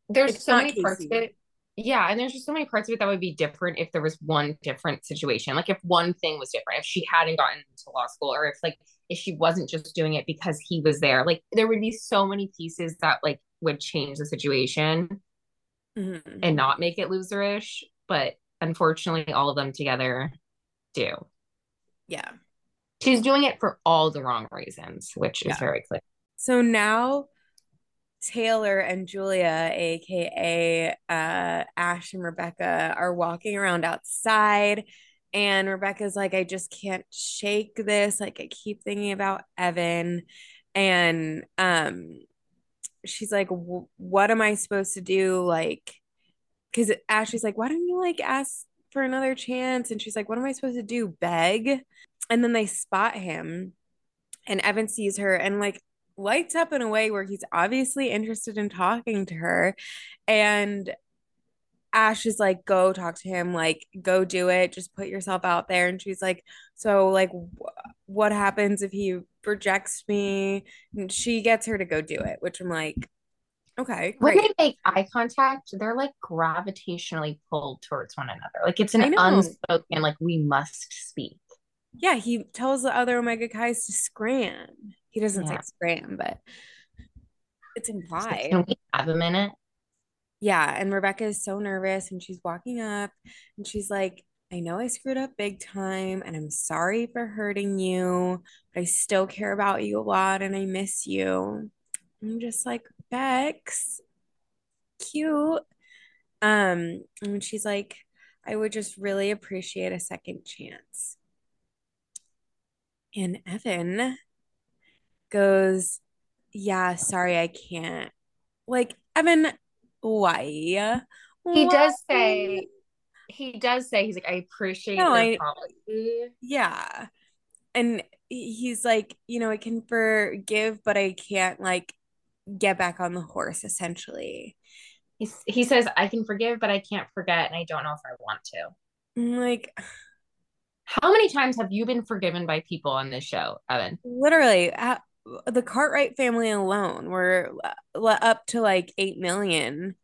there's so many parts of it. Yeah, and there's just so many parts of it that would be different if there was one different situation. Like if one thing was different, if she hadn't gotten into law school, or if like if she wasn't just doing it because he was there. Like there would be so many pieces that like would change the situation
Mhm.
and not make it loserish. But unfortunately, all of them together do.
Yeah.
She's doing it for all the wrong reasons, which is very clear.
So now Taylor and Julia, aka uh, Ash and Rebecca, are walking around outside. And Rebecca's like, I just can't shake this. Like, I keep thinking about Evan. And um, she's like, What am I supposed to do? Like, because Ashleigh's like, Why don't you like ask for another chance? And she's like, What am I supposed to do? Beg? And then they spot him and Evan sees her and like lights up in a way where he's obviously interested in talking to her. And Ash is like, go talk to him, like, go do it, just put yourself out there. And she's like, so, like, wh- what happens if he rejects me? And she gets her to go do it, which I'm like, okay,
When they make eye contact, they're like gravitationally pulled towards one another. Like it's an unspoken, like we must speak.
Yeah, he tells the other Omega Chis to scram. He doesn't say
Yeah.
scram, but it's implied.
Can we have a minute?
Yeah, and Rebecca is so nervous and she's walking up and she's like, I know I screwed up big time and I'm sorry for hurting you, but I still care about you a lot and I miss you. I'm just like, Bex, cute. Um, and she's like, I would just really appreciate a second chance. And Evan goes, Yeah, sorry, I can't. Like, Evan, why?
He does say, he does say, he's like, I appreciate
No,
your
I-
apology.
Yeah. And he's like, you know, I can forgive, but I can't like get back on the horse, essentially.
He's, he says, I can forgive, but I can't forget, and I don't know if I want to.
I'm like,
How many times have you been forgiven by people on this show, Evan?
literally, uh, the Cartwright family alone were uh, up to like 8 million.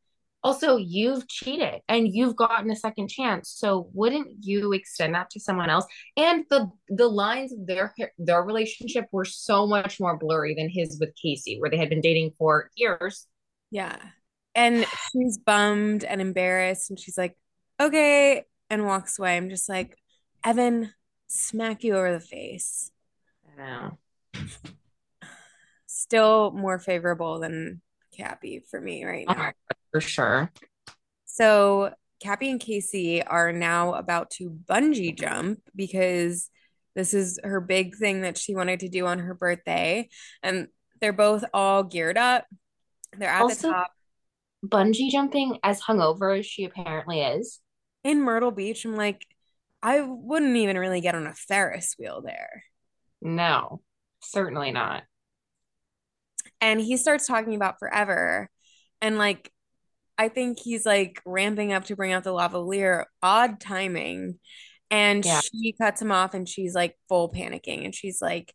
Also, you've cheated and you've gotten a second chance. So wouldn't you extend that to someone else? And the the lines of their their relationship were so much more blurry than his with Casey, where they had been dating for years.
Yeah. And she's bummed and embarrassed. And she's like, okay. And walks away. I'm just like, Evan, smack you over the face.
I know. (sighs)
Still more favorable than Cappy for me right now.
my God, for sure.
So Cappy and Casey are now about to bungee jump because this is her big thing that she wanted to do on her birthday. And they're both all geared up. They're at
Also-
the top
Bungee jumping as hungover as she apparently is.
in Myrtle Beach. I'm like, I wouldn't even really get on a Ferris wheel there.
No, certainly not.
And he starts talking about forever. And like, I think he's like ramping up to bring out the lavalier. Odd timing. And
Yeah.
she cuts him off and she's like full panicking. And she's like,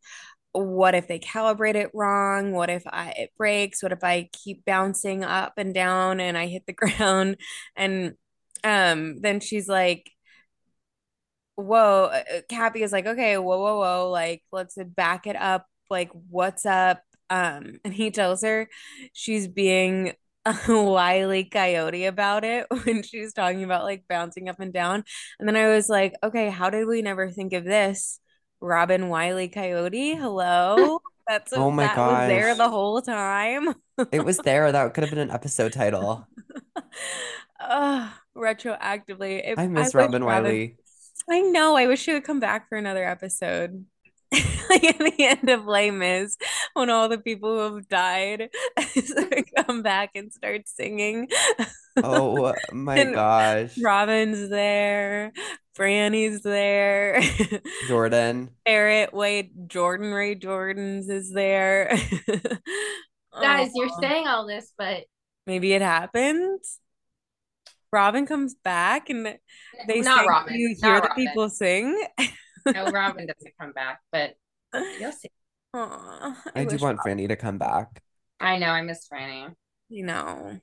what if they calibrate it wrong? What if I it breaks? What if I keep bouncing up and down and I hit the (laughs) ground? And um then she's like whoa, uh, uh, Cappy is like, okay, whoa, whoa, whoa, like let's back it up. Like, what's up? Um, (laughs) and he tells her she's being (laughs) a wily coyote about it (laughs) when she's talking about like bouncing up and down. And then I was like, okay, how did we never think of this? Robin Wiley Coyote, hello. That's a,
Oh my
that was there the whole time.
It was there. That could have been an episode title.
Ugh, retroactively. If
I
I
miss
wish
Robin
Robin
Wiley.
I know. I wish she would come back for another episode. Like at the end of Les Mis, when all the people who have died (laughs) come back and start singing.
Oh (laughs) my gosh.
Robin's there, Franny's there, (laughs)
Jordan.
Barrett Wade, Jordan Ray Jordan's is there.
Guys, you're saying all this, but
maybe it happened. Robin comes back and they
not
sing.
Robin.
You hear
Not
the
Robin.
people sing.
No, Robin doesn't come back, but you'll see.
Aw,
I do
wish
want Franny to come back.
I know, I miss Franny.
You know.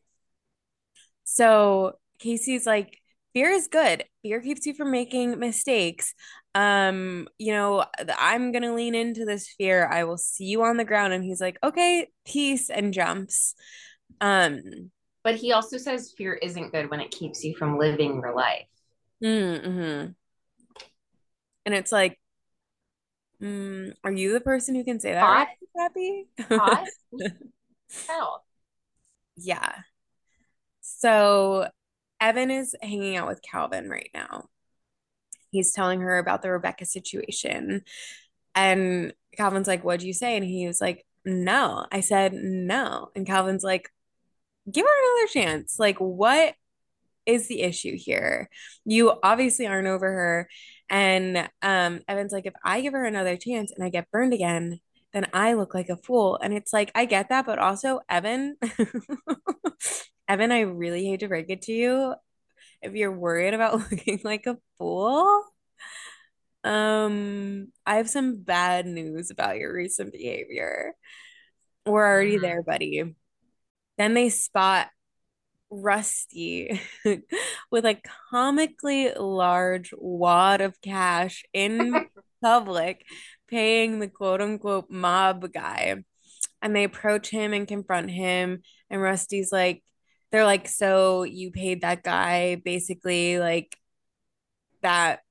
So Casey's like, fear is good. Fear keeps you from making mistakes. Um, you know, I'm gonna lean into this fear. I will see you on the ground. And he's like, okay, peace, and jumps. Um,
But he also says fear isn't good when it keeps you from living your life.
mm-hmm. And it's like, mm, are you the person who can say that
Hot,
right, Happy? (laughs)
hot, hell.
Yeah. So Evan is hanging out with Calvin right now. He's telling her about the Rebecca situation. And Calvin's like, What'd you say? And he was like, No. I said, No. And Calvin's like, Give her another chance. Like, what is the issue here? You obviously aren't over her. And um, Evan's like, If I give her another chance and I get burned again, then I look like a fool. And it's like, I get that, but also, Evan, (laughs) Evan, I really hate to break it to you. If you're worried about (laughs) looking like a fool, um, I have some bad news about your recent behavior. We're already
Mhm.
there, buddy. Then they spot Rusty (laughs) with a comically large wad of cash in (laughs) public, paying the quote unquote mob guy. And they approach him and confront him. And Rusty's like, they're like, so you paid that guy basically like that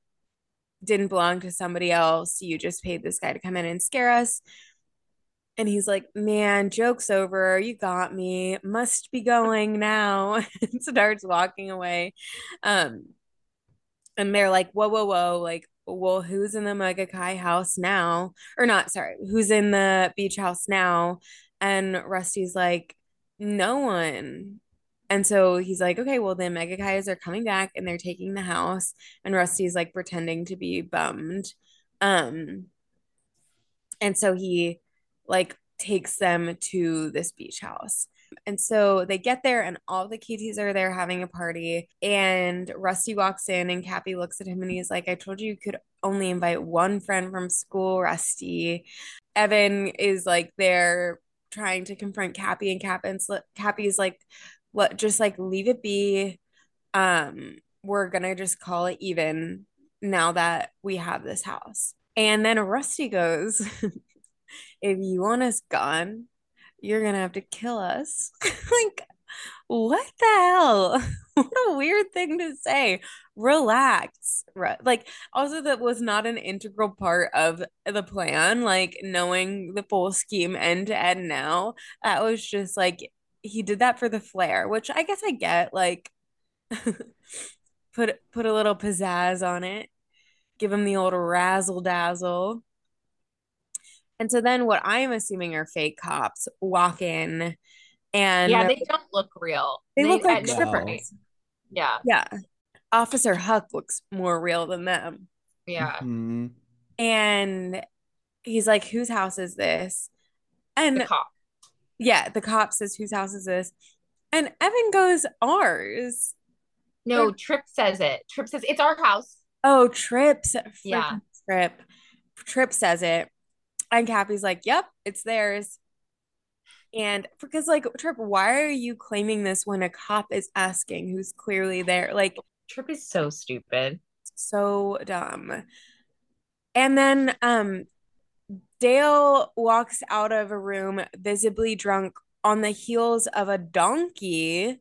didn't belong to somebody else. You just paid this guy to come in and scare us. And he's like, man, joke's over. You got me. Must be going now. (laughs) and starts walking away. Um, and they're like, whoa, whoa, whoa. Like, well, who's in the Mega Kai house now? Or not, sorry, who's in the beach house now? And Rusty's like, no one. And so he's like, okay, well, the Mega Kais are coming back and they're taking the house. And Rusty's like pretending to be bummed. Um, and so he like takes them to this beach house. And so they get there, and all the Kitties are there having a party. And Rusty walks in, and Cappy looks at him, and he's like, I told you you could only invite one friend from school, Rusty. Evan is like there trying to confront Cappy, and Cappy's, Cappy's like, what, just like leave it be. Um, we're gonna just call it even now that we have this house. And then Rusty goes, (laughs) (laughs) if you want us gone, you're gonna have to kill us. (laughs) like, what the hell? (laughs) what a weird thing to say. Relax. Like, also, that was not an integral part of the plan, like knowing the full scheme end to end now. That was just like, he did that for the flair, which I guess I get. Like, put put a little pizzazz on it, give him the old razzle dazzle. And so then what I'm assuming are fake cops walk in and
Yeah,
they're-
don't look real.
They look like
at no
strippers.
point- Yeah,
yeah, Officer Huck looks more real than them.
yeah.
Mhm.
And he's like, whose house is this? And
The cop.
yeah, the cop says, whose house is this? And Evan goes, ours.
No, Trip says it. Trip says it's our house.
Oh, Trips.
Yeah.
Trip. Trip says it. And Cappy's like, yep, it's theirs. And because, like, Trip, why are you claiming this when a cop is asking who's clearly there? Like,
Trip is so stupid.
So dumb. And then um Dale walks out of a room visibly drunk on the heels of a donkey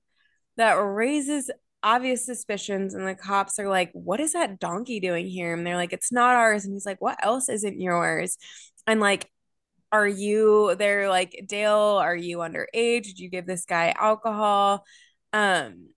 that raises obvious suspicions and the cops are like what is that donkey doing here and they're like it's not ours and he's like what else isn't yours and like are you they're like Dale are you underage did you give this guy alcohol um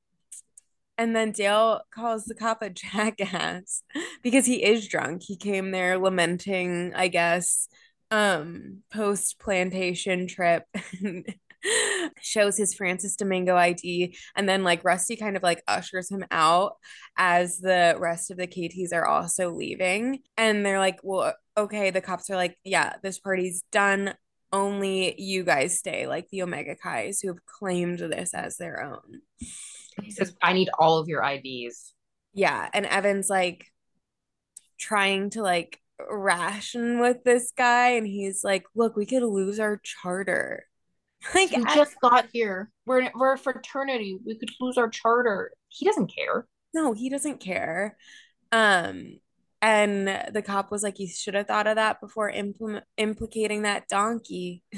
and then Dale calls the cop a (laughs) jackass because he is drunk. He came there lamenting, I guess, um, post plantation trip. (laughs) (laughs) shows his Francis Domingo ID and then like Rusty kind of like ushers him out as the rest of the KTs are also leaving and they're like well okay the cops are like yeah this party's done only you guys stay like the Omega Chis who have claimed this as their own
he says, I need all of your IDs.
Yeah. And Evan's like trying to like ration with this guy. And he's like, look, we could lose our charter. (laughs)
Like, we I- just got here. We're, we're a fraternity. We could lose our charter. He doesn't care.
No, he doesn't care. Um, and the cop was like, "You should have thought of that before implement implicating that donkey." (laughs)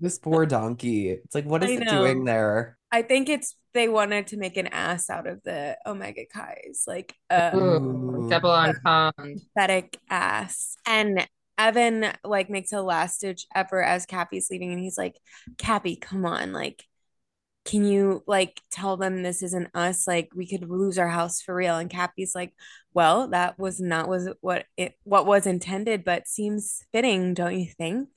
this poor donkey. It's like, what is it doing there?
I think it's they wanted to make an ass out of the Omega Chis, like a
Ooh, double entendre,
pathetic ass. And Evan like makes a last ditch effort as Cappy's leaving, and he's like, "Cappy, come on, like." Can you like tell them this isn't us? Like we could lose our house for real. And Cappy's like, well, that was not was what it what was intended, but seems fitting, don't you think?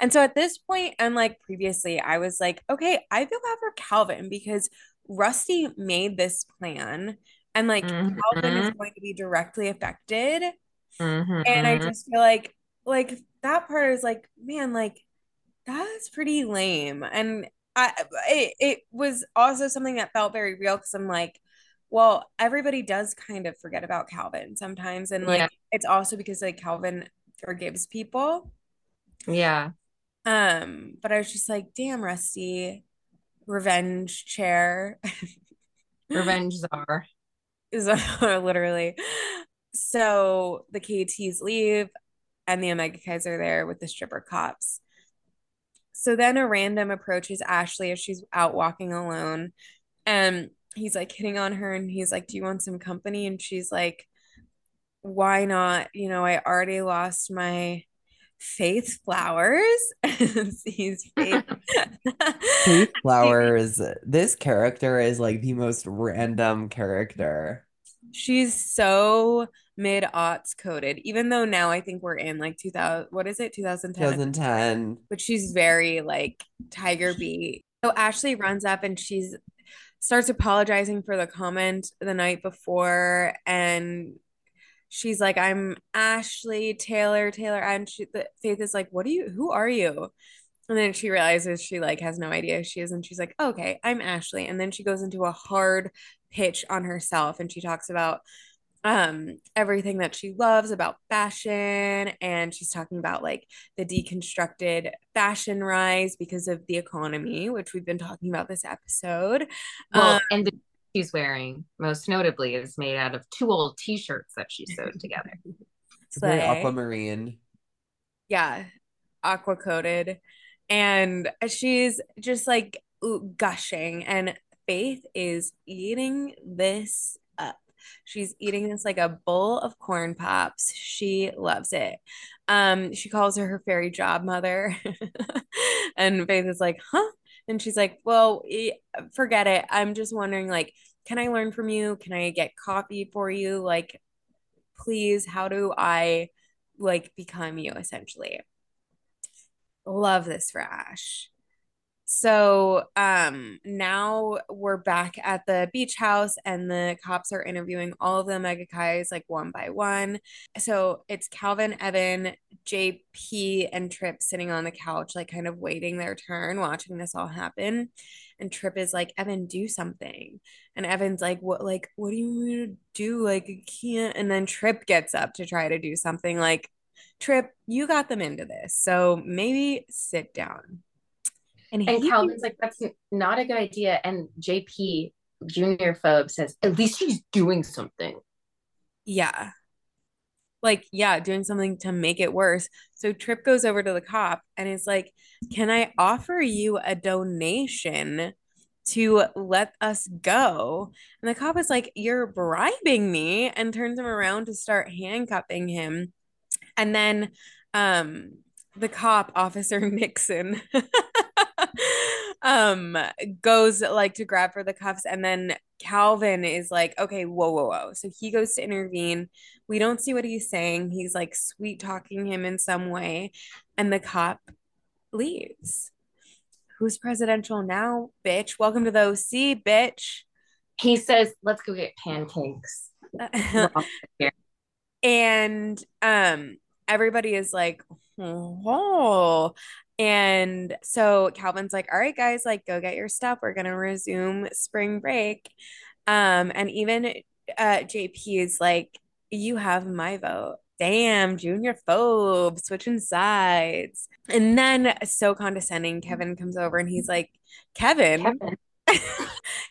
And so at this point, and like previously, I was like, okay, I feel bad for Calvin because Rusty made this plan and like mm-hmm. Calvin is going to be directly affected. Mm-hmm. And I just feel like, like that part is like, man, like that's pretty lame. And I, it, it was also something that felt very real because I'm like, well, everybody does kind of forget about Calvin sometimes. And like, yeah. it's also because like Calvin forgives people.
Yeah.
Um, but I was just like, damn, Rusty, revenge chair.
revenge (laughs) czar.
Is literally. So the KTs leave and the Omega Chis are there with the stripper cops. So then a random approaches Ashleigh as she's out walking alone. And he's like hitting on her and he's like, Do you want some company? And she's like, Why not? You know, I already lost my Faith Flowers. (laughs) He's (laughs) Faith.
Faith (laughs) Flowers. This character is like the most random character.
She's so mid aughts coded, even though now I think we're in like 2000, what is it, 2010?
2010.
But she's very like Tiger Beat. So Ashleigh runs up and she's starts apologizing for the comment the night before and she's like, I'm Ashleigh Taylor, Taylor. And she, the, Faith is like, what are you, who are you? And then she realizes she like has no idea who she is. And she's like, okay, I'm Ashleigh. And then she goes into a hard pitch on herself. And she talks about um everything that she loves about fashion and she's talking about like the deconstructed fashion rise because of the economy which we've been talking about this episode
well um, and the she's wearing, most notably, is made out of two old T-shirts that she sewed together.
It's very aquamarine.
Yeah, aqua coated, and she's just like gushing, and Faith is eating this up. She's eating this like a bowl of corn pops. She loves it. Um, she calls her her fairy job mother, (laughs) and Faith is like, "Huh." And she's like, Well, forget it. I'm just wondering, like, can I learn from you? Can I get coffee for you? Like, please, how do I like become you essentially? Love this for Ash. So um now we're back at the beach house and the cops are interviewing all of the Chis like one by one. So it's Calvin, Evan, JP, and Trip sitting on the couch, like kind of waiting their turn, watching this all happen. And Trip is like, Evan, do something. And Evan's like, What like, what do you want to do? Like, can't. And then Trip gets up to try to do something like Trip, you got them into this. So maybe sit down.
And, and Calvin's like, that's not a good idea. And JP, Junior Phobe, says, at least he's doing something.
Yeah. Like, yeah, doing something to make it worse. So Trip goes over to the cop and is like, Can I offer you a donation to let us go? And the cop is like, You're bribing me, and turns him around to start handcuffing him. And then um the cop, Officer (laughs) Nixon, (laughs) um goes like to grab for the cuffs and then Calvin is like okay whoa whoa whoa. So he goes to intervene. We don't see what he's saying. He's like sweet talking him in some way and the cop leaves. Who's presidential now bitch? Welcome to the OC bitch.
He says let's go get pancakes. (laughs)
And um everybody is like oh and so Calvin's like, all right, guys, like go get your stuff. We're gonna resume spring break. Um, and even uh JP is like, you have my vote. Damn, junior phobe, switching sides. And then so condescending, Kevin comes over and he's like, Kevin. Kevin, (laughs)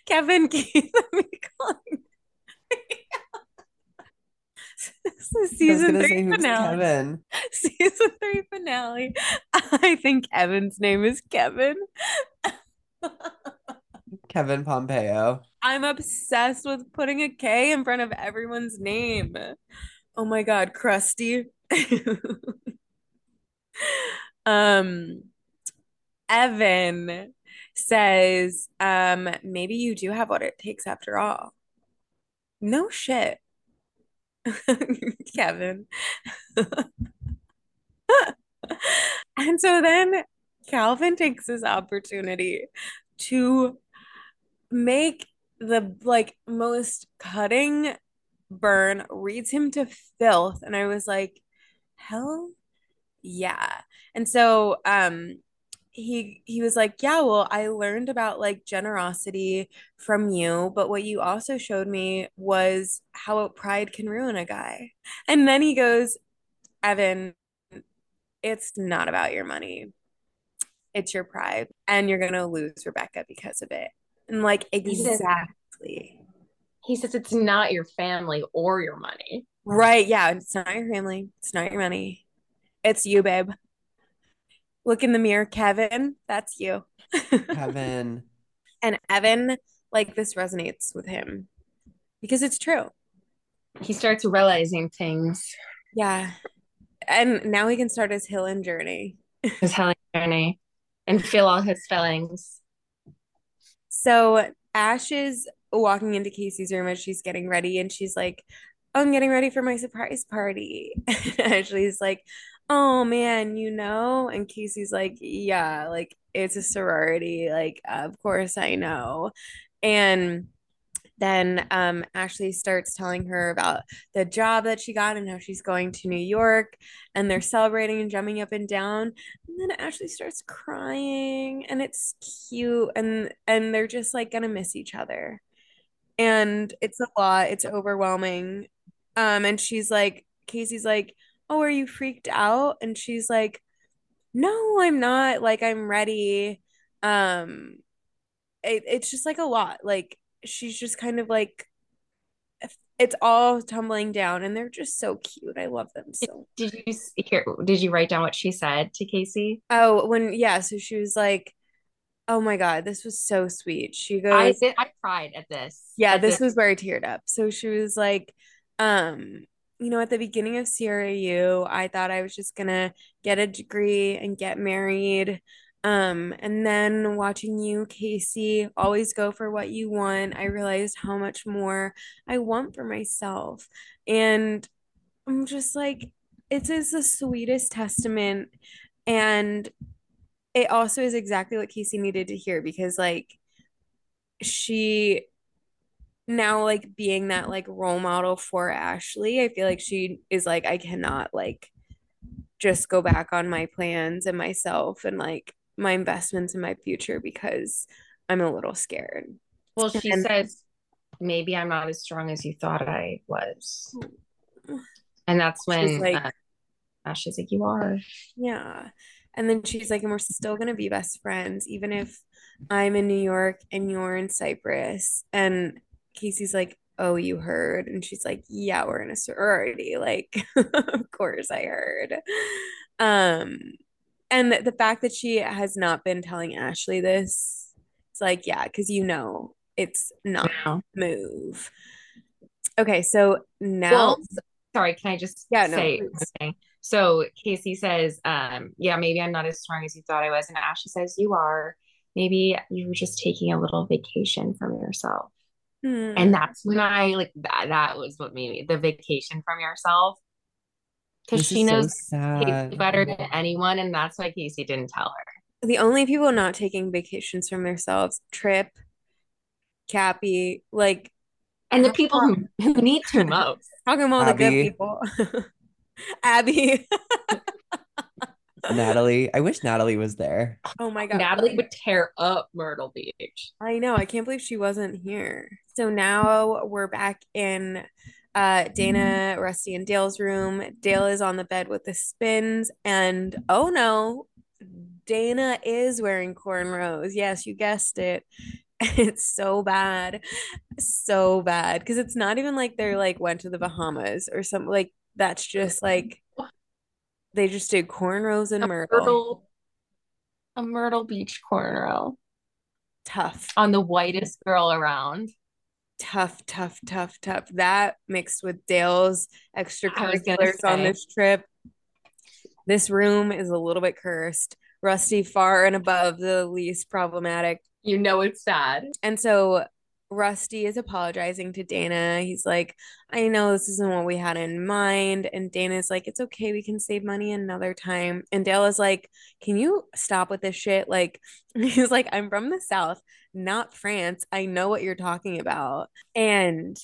Kevin keeps me calling (laughs) (laughs) season three finale. Kevin. Season three finale. I think Kevin's name is Kevin. (laughs)
Kevin Pompeo.
I'm obsessed with putting a K in front of everyone's name. Oh my god, Krusty. um Evan says, um, maybe you do have what it takes after all. No shit. (laughs) Kevin. and so then Calvin takes this opportunity to make the like most cutting burn, reads him to filth. And I was like, hell yeah. And so um he he was like, "Yeah, well, I learned about like generosity from you, but what you also showed me was how pride can ruin a guy." And then he goes, "Evan, it's not about your money. It's your pride, and you're going to lose Rebecca because of it." And like exactly.
He says it's not your family or your money.
Right, yeah, it's not your family. It's not your money. It's you, babe. Look in the mirror, Kevin. That's you.
Kevin. (laughs)
and Evan, like this resonates with him because it's true.
He starts realizing things.
Yeah. And now he can start his healing journey.
His healing journey and feel all his feelings.
So Ash is walking into Casey's room as she's getting ready and she's like, I'm getting ready for my surprise party. (laughs) Ashley's like, oh man, you know? And Casey's like, yeah, like it's a sorority. Like, of course I know. And then um, Ashleigh starts telling her about the job that she got and how she's going to New York and they're celebrating and jumping up and down. And then Ashleigh starts crying and it's cute and and they're just like gonna miss each other. And it's a lot, it's overwhelming. Um, and she's like, Casey's like, oh, are you freaked out? And she's like, no, I'm not. Like, I'm ready. Um, it, it's just like a lot. Like, she's just kind of like, it's all tumbling down and they're just so cute. I love them so.
Did you hear? Did you write down what she said to Casey?
Oh, when yeah, so she was like, "Oh my god, this was so sweet." She goes,
"I did. I cried at this."
Yeah, at this, this was where I teared up. So she was like, um, you know, at the beginning of CRU, I thought I was just gonna get a degree and get married. Um, and then watching you, Casey, always go for what you want, I realized how much more I want for myself. And I'm just like, it is the sweetest testament. And it also is exactly what Casey needed to hear because, like, she now like being that like role model for Ashleigh, I feel like she is like I cannot like just go back on my plans and myself and like my investments in my future because I'm a little scared.
Well, she and, says maybe I'm not as strong as you thought I was. And that's when
like uh,
Ashleigh's like, you are.
Yeah. And then she's like, and we're still gonna be best friends, even if I'm in New York and you're in Cyprus. And Casey's like, oh, you heard? And she's like, yeah, we're in a sorority. Like, (laughs) of course I heard. Um, and the fact that she has not been telling Ashleigh this, it's like, yeah, because you know it's not
No.
move. Okay, so now
Well, sorry, can I just
Yeah,
say one thing? So Casey says, um, yeah, maybe I'm not as strong as you thought I was. And Ashleigh says, you are. Maybe you were just taking a little vacation from yourself.
Hmm.
And that's when I like that that was what made me the vacation from yourself. Because
This
she
is so
knows Casey better than anyone, and that's why Casey didn't tell her.
the only people not taking vacations from themselves, Trip, Cappy, like
And the people who, who need to (laughs) most.
talking about the good people. (laughs) Abby. (laughs)
Natalie. I wish Natalie was there.
Oh my God.
Natalie would tear up Myrtle Beach.
I know. I can't believe she wasn't here. So now we're back in uh Dana, Rusty, and Dale's room. Dale is on the bed with the spins, and oh no, Dana is wearing cornrows. Yes, you guessed it. (laughs) It's so bad. So bad. Because it's not even like they're like went to the Bahamas or something. Like that's just like they just did cornrows and
A
Myrtle.
Myrtle, a Myrtle Beach cornrow
Tough.
on the whitest girl around.
tough, tough, tough, tough. That mixed with Dale's
I was gonna
extracurriculars on this trip. This room is a little bit cursed. Rusty far and above the least problematic.
You know it's sad.
And so Rusty is apologizing to Dana. He's like, I know this isn't what we had in mind. And Dana's like, it's okay. We can save money another time. And Dale is like, can you stop with this shit? Like, (laughs) he's like, I'm from the South, not France. I know what you're talking about. And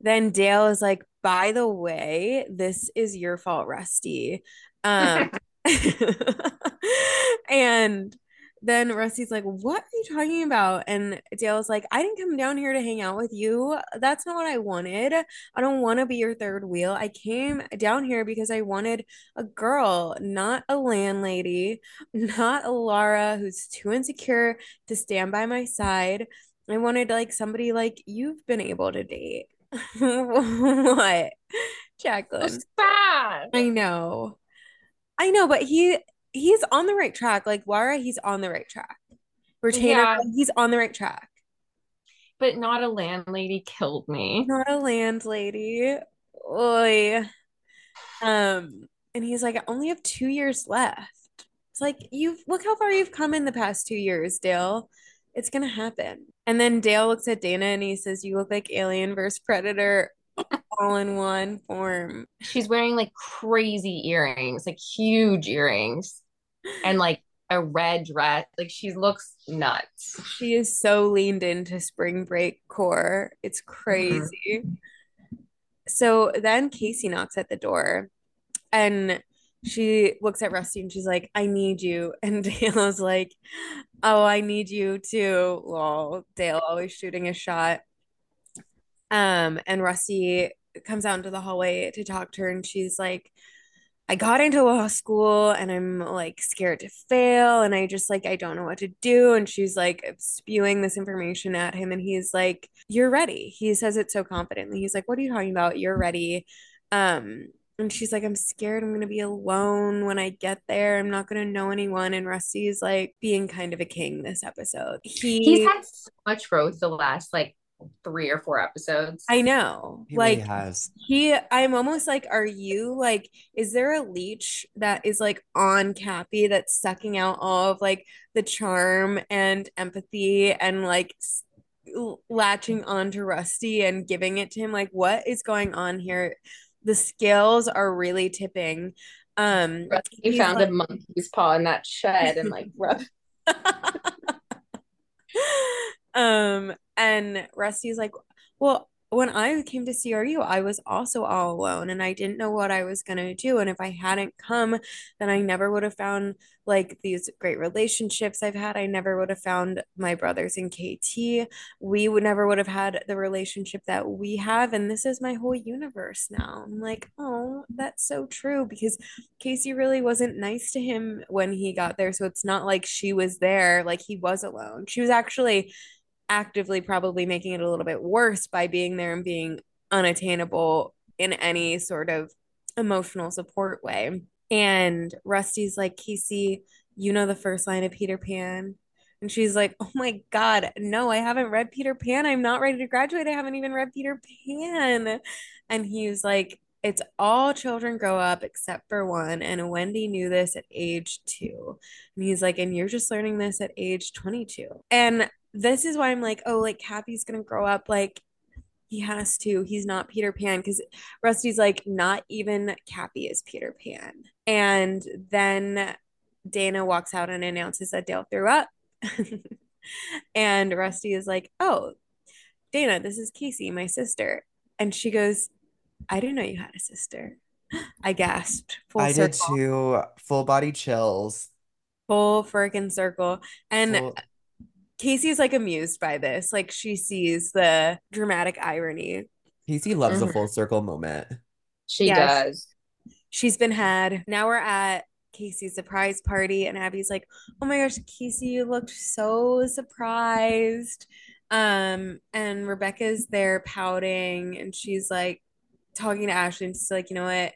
then Dale is like, by the way, this is your fault, Rusty. Um, (laughs) (laughs) and then Rusty's like, What are you talking about? And Dale's like, I didn't come down here to hang out with you. That's not what I wanted. I don't want to be your third wheel. I came down here because I wanted a girl, not a landlady, not a Laura who's too insecure to stand by my side. I wanted like somebody like you've been able to date. (laughs) what? Jacqueline.
Sad.
I know. I know, but he he's on the right track. Like Laura, he's on the right track. Retainer,
Yeah.
he's on the right track.
But not a landlady killed me.
Not a landlady. Oy. Um, and he's like, I only have two years left. It's like you've look how far you've come in the past two years, Dale. It's gonna happen. And then Dale looks at Dana and he says, You look like Alien versus Predator all in one form.
She's wearing like crazy earrings, like huge earrings, and like a red dress. Like she looks nuts.
She is so leaned into spring break core. It's crazy. Mm-hmm. So then Casey knocks at the door and she looks at Rusty and she's like, I need you. (laughs) And Dale's like, Oh, I need you too. Lol. Dale always shooting a shot. Um, and Rusty comes out into the hallway to talk to her, and she's like, I got into law school and I'm like scared to fail and I just like I don't know what to do and she's like spewing this information at him and he's like you're ready. He says it so confidently. He's like what are you talking about? You're ready. Um and she's like I'm scared I'm going to be alone when I get there. I'm not going to know anyone and Rusty's like being kind of a king this episode. He
He's had so much growth the last like three or four episodes.
I know.
He
like
really has.
He, I'm almost like, are you like, is there a leech that is like on Cappy that's sucking out all of like the charm and empathy and like s- l- latching onto Rusty and giving it to him? Like, what is going on here? The scales are really tipping. Um,
You
he's
found
like-
a monkey's paw in that shed and like (laughs) rubbed. (laughs) (laughs)
um, and Rusty's like, well, when I came to CRU, I was also all alone and I didn't know what I was going to do. And if I hadn't come, then I never would have found like these great relationships I've had. I never would have found my brothers in KT. We would never would have had the relationship that we have. And this is my whole universe now. I'm like, oh, that's so true because Casey really wasn't nice to him when he got there. So it's not like she was there, like he was alone. She was actually actively probably making it a little bit worse by being there and being unattainable in any sort of emotional support way. And Rusty's like, Casey, you know the first line of Peter Pan. And she's like, Oh my God, no, I haven't read Peter Pan. I'm not ready to graduate. I haven't even read Peter Pan. And he's like, It's all children grow up except for one. And Wendy knew this at age two. And he's like, And you're just learning this at age 22. And this is why I'm like, oh, like Cappie's gonna grow up like he has to. He's not Peter Pan because Rusty's like, not even Cappie is Peter Pan. And then Dana walks out and announces that Dale threw up. (laughs) and Rusty is like, oh, Dana, this is Casey, my sister. And she goes, I didn't know you had a sister. (gasps) I gasped.
I circle. did too. Full body chills.
Full freaking circle. And Full- Casey's like amused by this. Like she sees the dramatic irony.
Casey loves mm-hmm. a full circle moment.
She yes. does.
She's been had. Now we're at Casey's surprise party, and Abby's like, "Oh my gosh, Casey, you looked so surprised." Um, and Rebecca's there pouting, and she's like talking to Ashleigh, and she's like, "You know what?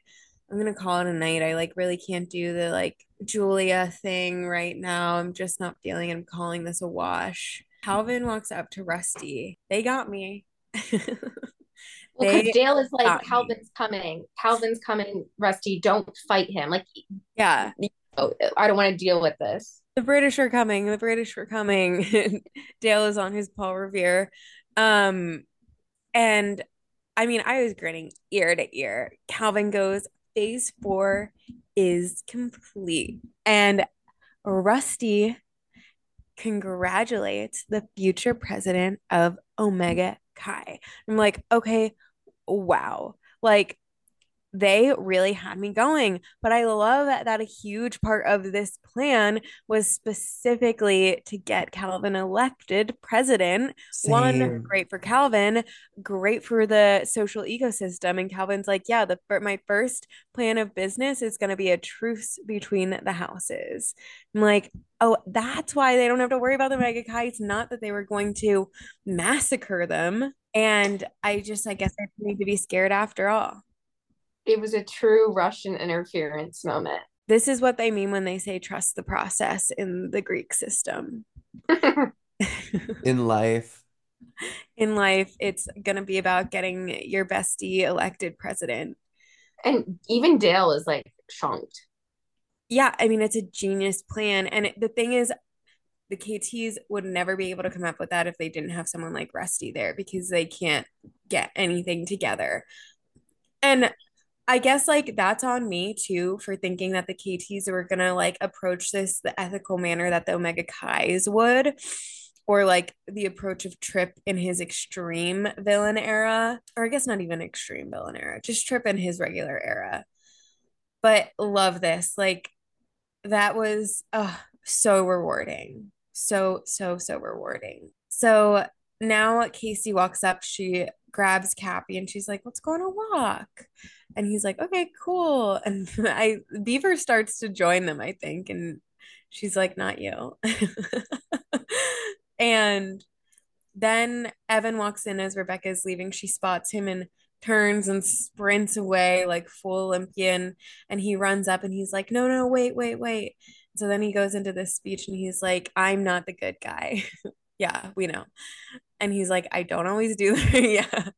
I'm gonna call it a night. I like really can't do the like Julia thing right now. I'm just not feeling it. I'm calling this a wash. Calvin walks up to Rusty. They got me. (laughs)
well, because Dale is like, Calvin's me. coming. Calvin's coming. Rusty, don't fight him. Like,
yeah.
I don't want to deal with this.
The British are coming. The British are coming. (laughs) Dale is on his Paul Revere. Um, and I mean, I was grinning ear to ear. Calvin goes, phase four is complete. And Rusty congratulates the future president of Omega Chi. I'm like, okay, wow. Like they really had me going. But I love that, a huge part of this plan was specifically to get Calvin elected president. Same. One, great for Calvin, great for the social ecosystem. And Calvin's like, yeah, the my first plan of business is going to be a truce between the houses. I'm like, oh, that's why they don't have to worry about the Omega Chi. It's not that they were going to massacre them. And I just, I guess I need to be scared after all
it was a true Russian interference moment.
This is what they mean when they say trust the process in the Greek system.
in life. (laughs)
In life, it's going to be about getting your bestie elected president.
And even Dale is like shocked.
Yeah, I mean, it's a genius plan. And it, the thing is, the KTs would never be able to come up with that if they didn't have someone like Rusty there because they can't get anything together. And I guess like that's on me too for thinking that the KTs were gonna like approach this the ethical manner that the Omega Chi's would, or like the approach of Trip in his extreme villain era, or I guess not even extreme villain era, just Trip in his regular era. But love this. Like that was uh, so rewarding. So, so, so rewarding. So now Casey walks up, she grabs Cappie and she's like, let's go on a walk. And he's like, okay, cool. And (laughs) I Beaver starts to join them, I think. And she's like, not you. (laughs) and then Evan walks in as Rebecca's leaving. She spots him and turns and sprints away like full Olympian. And he runs up and he's like, no, no, wait, wait, wait. So then he goes into this speech and he's like, I'm not the good guy. (laughs) yeah, we know. And he's like, I don't always do that. yeah.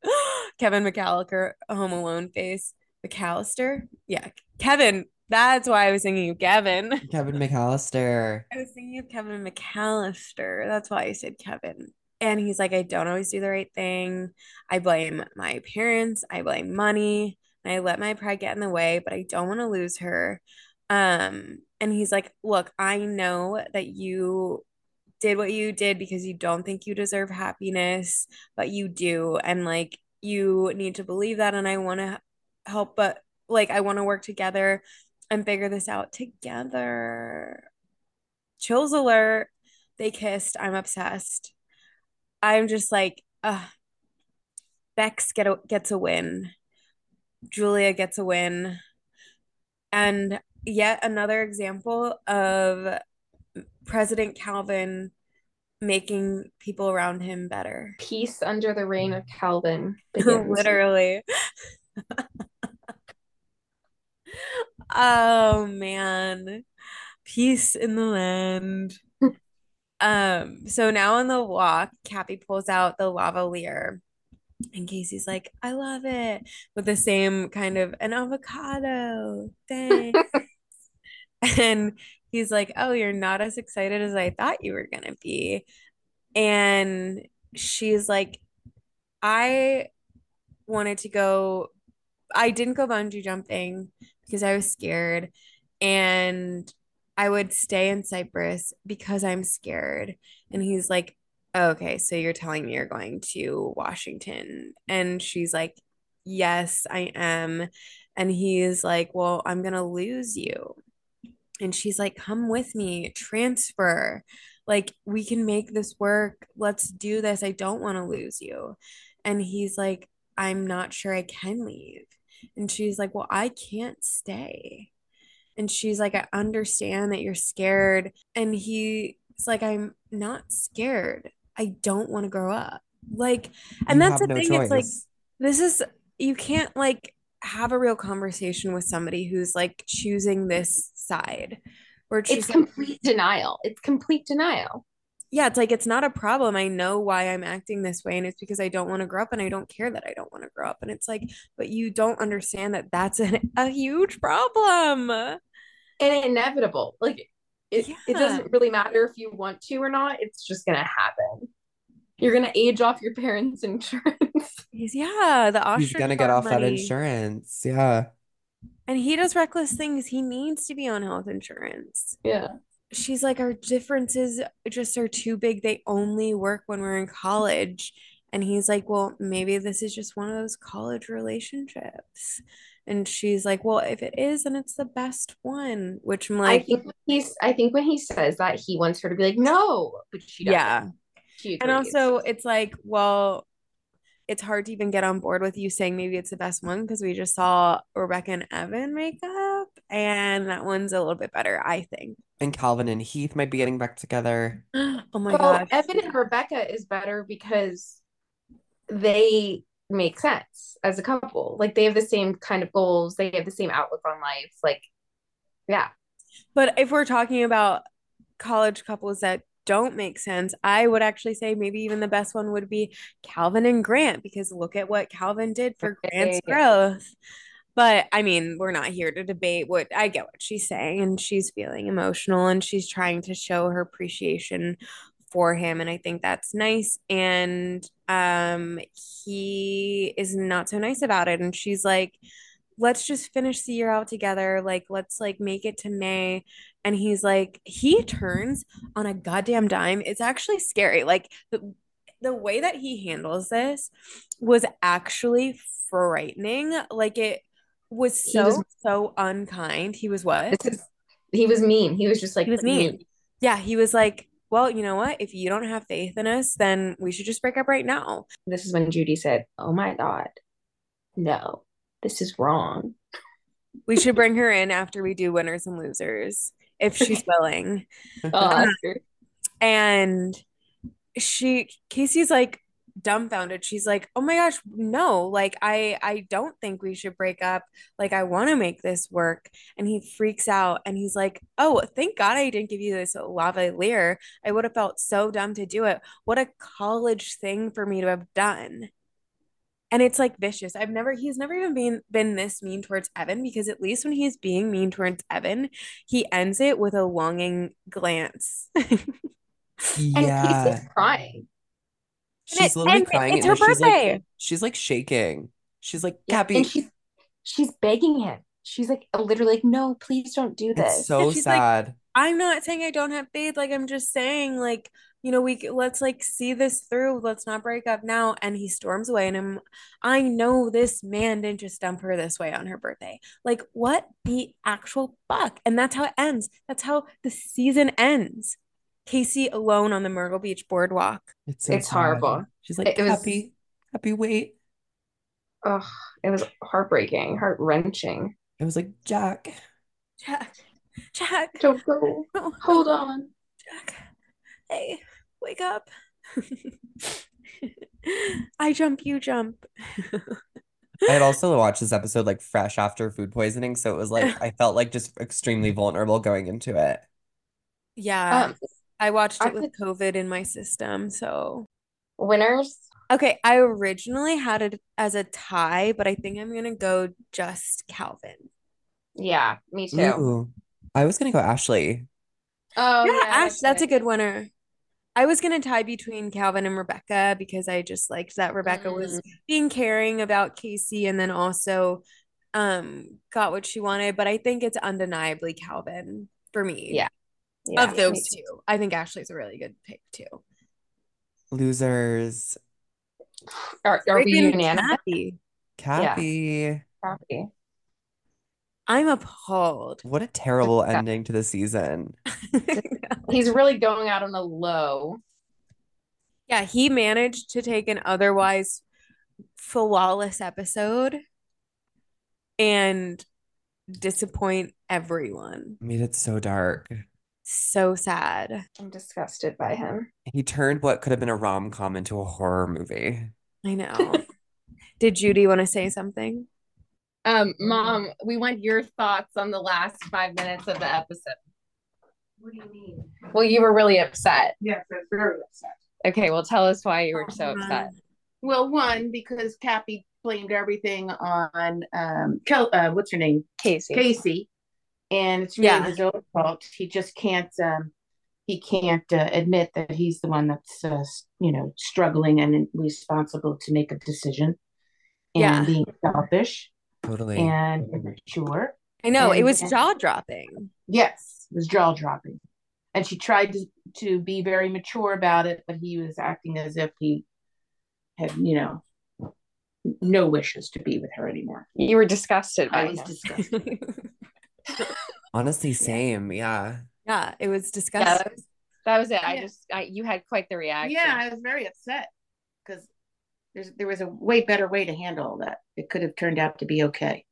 Kevin McAllister, Home Alone face. McAllister? Yeah. Kevin. That's why I was thinking of Kevin. (laughs)
Kevin McAllister.
I was thinking of Kevin McAllister. That's why I said Kevin. And he's like, I don't always do the right thing. I blame my parents. I blame money. And I let my pride get in the way, but I don't want to lose her. Um, and he's like, Look, I know that you did what you did because you don't think you deserve happiness, but you do. And like, you need to believe that and I want to help but like I want to work together and figure this out together. Chills alert. They kissed. I'm obsessed. I'm just like, uh Bex get a, gets a win. Julia gets a win. And yet another example of President Calvin making people around him better.
Peace under the reign of Calvin. (laughs)
Literally. (laughs) oh man. Peace in the land. um, so now on the walk, Cappie pulls out the lavalier. And Casey's like, I love it. With the same kind of an avocado. Thanks. (laughs) and he's like, Oh, you're not as excited as I thought you were gonna be. And she's like, I wanted to go. I didn't go bungee jumping because I was scared. And I would stay in Cyprus because I'm scared. And he's like, okay, so you're telling me you're going to Washington. And she's like, yes, I am. And he's like, well, I'm going to lose you. And she's like, come with me, transfer. Like, we can make this work. Let's do this. I don't want to lose you. And he's like, I'm not sure I can leave. And she's like, well, I can't stay. And she's like, I understand that you're scared. And he's like, I'm not scared. I don't want to grow up. Like, and
You
that's the
no
thing. It's like, this is, you can't like have a real conversation with somebody who's like choosing this side. Or it's
It's
just like,
complete denial. It's complete denial.
Yeah, it's like, it's not a problem. I know why I'm acting this way. And it's because I don't want to grow up and I don't care that I don't want to grow up. And it's like, but you don't understand that that's a, (laughs) a huge problem.
And inevitable. Like it, it doesn't really matter if you want to or not. It's just gonna happen. You're gonna age off your parents' (laughs) insurance.
Yeah, the
He's gonna get
farm
off that insurance. Yeah.
And he does reckless things. He needs to be on health insurance.
yeah.
She's like, our differences just are too big. They only work when we're in college. And he's like, well, maybe this is just one of those college relationships. And she's like, well, if it is, then it's the best one. Which I'm
I
like,
think when he's I think when he says that he wants her to be like, no, but she doesn't.
yeah.
She
And also, it's like, well, it's hard to even get on board with you saying maybe it's the best one because we just saw Rebecca and Evan make up, and that one's a little bit better, I think.
And Calvin and Heath might be getting back together. (gasps)
Oh my
well,
gosh.
Evan and Rebecca is better because they make sense as a couple. Like they have the same kind of goals, they have the same outlook on life. Like, yeah.
But if we're talking about college couples that don't make sense, I would actually say maybe even the best one would be Calvin and Grant because look at what Calvin did for Grant's growth. But I mean, we're not here to debate what I get what she's saying, and she's feeling emotional and she's trying to show her appreciation for him. And I think that's nice. And um, he is not so nice about it. And she's like, let's just finish the year out together. Like, let's like make it to May. And he's like, he turns on a goddamn dime. It's actually scary. Like the the way that he handles this was actually frightening. Like it was so
was-
so unkind. He was what?
He was mean. He was just like
He was mean. Yeah, he was like, well, you know what? If you don't have faith in us, then we should just break up right now.
This is when Judy said, Oh my God, no, this is wrong.
We should bring her in after we do winners and losers if she's (laughs) willing.
Oh, I'll. Um,
and she Casey's like dumbfounded. She's like, "Oh my gosh, no. Like I I don't think we should break up. Like I want to make this work." And he freaks out and he's like, "Oh, thank God I didn't give you this lavalier. I would have felt so dumb to do it. What a college thing for me to have done." And it's like vicious. I've never he's never even been been this mean towards Evan because at least when he's being mean towards Evan, he ends it with a longing glance. (laughs)
yeah. And.
Casey's crying.
She's
it-
literally
and
crying
it's
and
her
she's like
birthday.
she's like shaking. She's like,
Yeah,
Cappie,
and she's she's begging him. She's like literally like, no, please don't do
it's
this.
so
she's like,
sad.
I'm not saying I don't have faith. Like, I'm just saying, like, you know, we let's like see this through. Let's not break up now. And he storms away. And I'm, I know this man didn't just dump her this way on her birthday. Like, what the actual fuck? And that's how it ends. That's how the season ends. Casey alone on the Myrtle Beach boardwalk.
It's so
It's
sad.
horrible.
She's like,
It was-
happy, happy, wait.
Oh, it was heartbreaking, heart wrenching.
It was like, Jack.
Jack, Jack,
Don't go.
no,
Hold on.
Jack. Hey, wake up. (laughs) I jump, you jump.
I had also watched this episode like fresh after food poisoning, so it was like (laughs) I felt like just extremely vulnerable going into it.
Yeah,
Um,
I watched
I
it with COVID in my system. So,
winners.
okay, I originally had it as a tie, but I think I'm gonna go just Calvin.
Yeah, me too.
Ooh. I was gonna go Ashleigh.
Oh
yeah,
yeah,
Ash, that's a good winner. I was gonna tie between Calvin and Rebecca because I just liked that Rebecca was being caring about Casey and then also um got what she wanted, but I think it's undeniably Calvin for me.
Yeah. Yeah,
Of those two. I think Ashleigh's a really good pick too.
Losers.
Are, are we
Freaking
unanimous?
Kathy.
Kathy.
Happy.
I'm appalled.
What a terrible
Yeah.
ending to the season. (laughs)
He's really going out on a low.
yeah, he managed to take an otherwise flawless episode and disappoint everyone.
I mean, it's so dark.
So sad.
I'm disgusted by him.
He turned what could have been a rom-com into a horror movie.
I know. (laughs) Did Judy want to say something?
Um, Mom, we want your thoughts on the last five minutes of the episode.
What do you mean?
Well, you were really upset.
Yes, I was very upset.
Okay, well, tell us why you were so upset.
Well, one because Cappie blamed everything on um, Kel- uh, what's her name,
Casey.
Casey, and it's really
Yeah.
his own fault. He just can't. Um, he can't uh, admit that he's the one that's uh, you know struggling and responsible to make a decision, and
Yeah.
being selfish
Totally.
and immature.
I know, it was jaw dropping.
Yes, it was jaw dropping. And she tried to, to be very mature about it, but he was acting as if he had, you know, no wishes to be with her anymore.
You were disgusted
I
by
was
him.
disgusted. (laughs)
Honestly, same. Yeah.
yeah, it was
Yeah,
disgusting.
that was, that was it. I just, I, you had quite the reaction.
Yeah, I was very upset because there's there was a way better way to handle that. It could have turned out to be okay.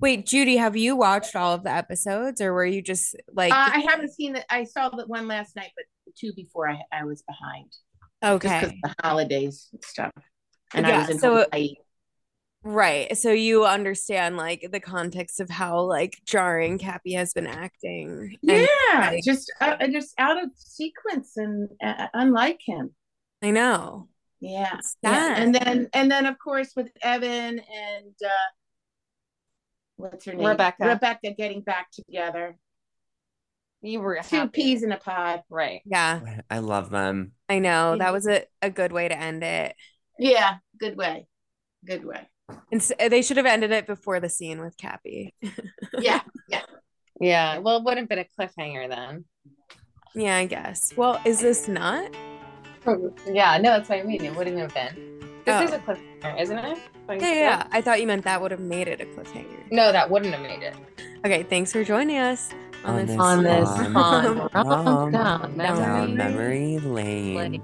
Wait, Judy, have you watched all of the episodes or were you just like
Uh, I haven't seen that. I saw that one last night, but two before I I was behind
okay.
of the holidays and stuff, and I
Yeah,
was in
so-
Hawaii.
Right. So you understand like the context of how like jarring Cappie has been acting. And
Yeah,
like-
just uh, uh, just out of sequence and uh, unlike him.
I know.
Yeah, yeah. And then and then of course with Evan and uh what's her name?
Rebecca.
Rebecca getting back together.
You were
Two
happy.
peas in a pod.
Right.
Yeah,
I love them.
I know. That was a, a good way to end it.
Yeah, good way. Good way.
And s they should have ended it before the scene with Cappie. (laughs) Yeah.
Yeah.
Yeah. Well, it would have been a cliffhanger then.
Yeah, I guess. Well, is this not?
Yeah. No, that's what I mean. It wouldn't have been. This
Oh.
is a cliffhanger, isn't it? Like,
Yeah, yeah, yeah. I thought you meant that would have made it a cliffhanger.
No, that wouldn't have made it.
Okay, thanks for joining us on,
On
this
this
On this
fun
fun (laughs)
rom-
rom-
down
Memory
memory lane.
lane.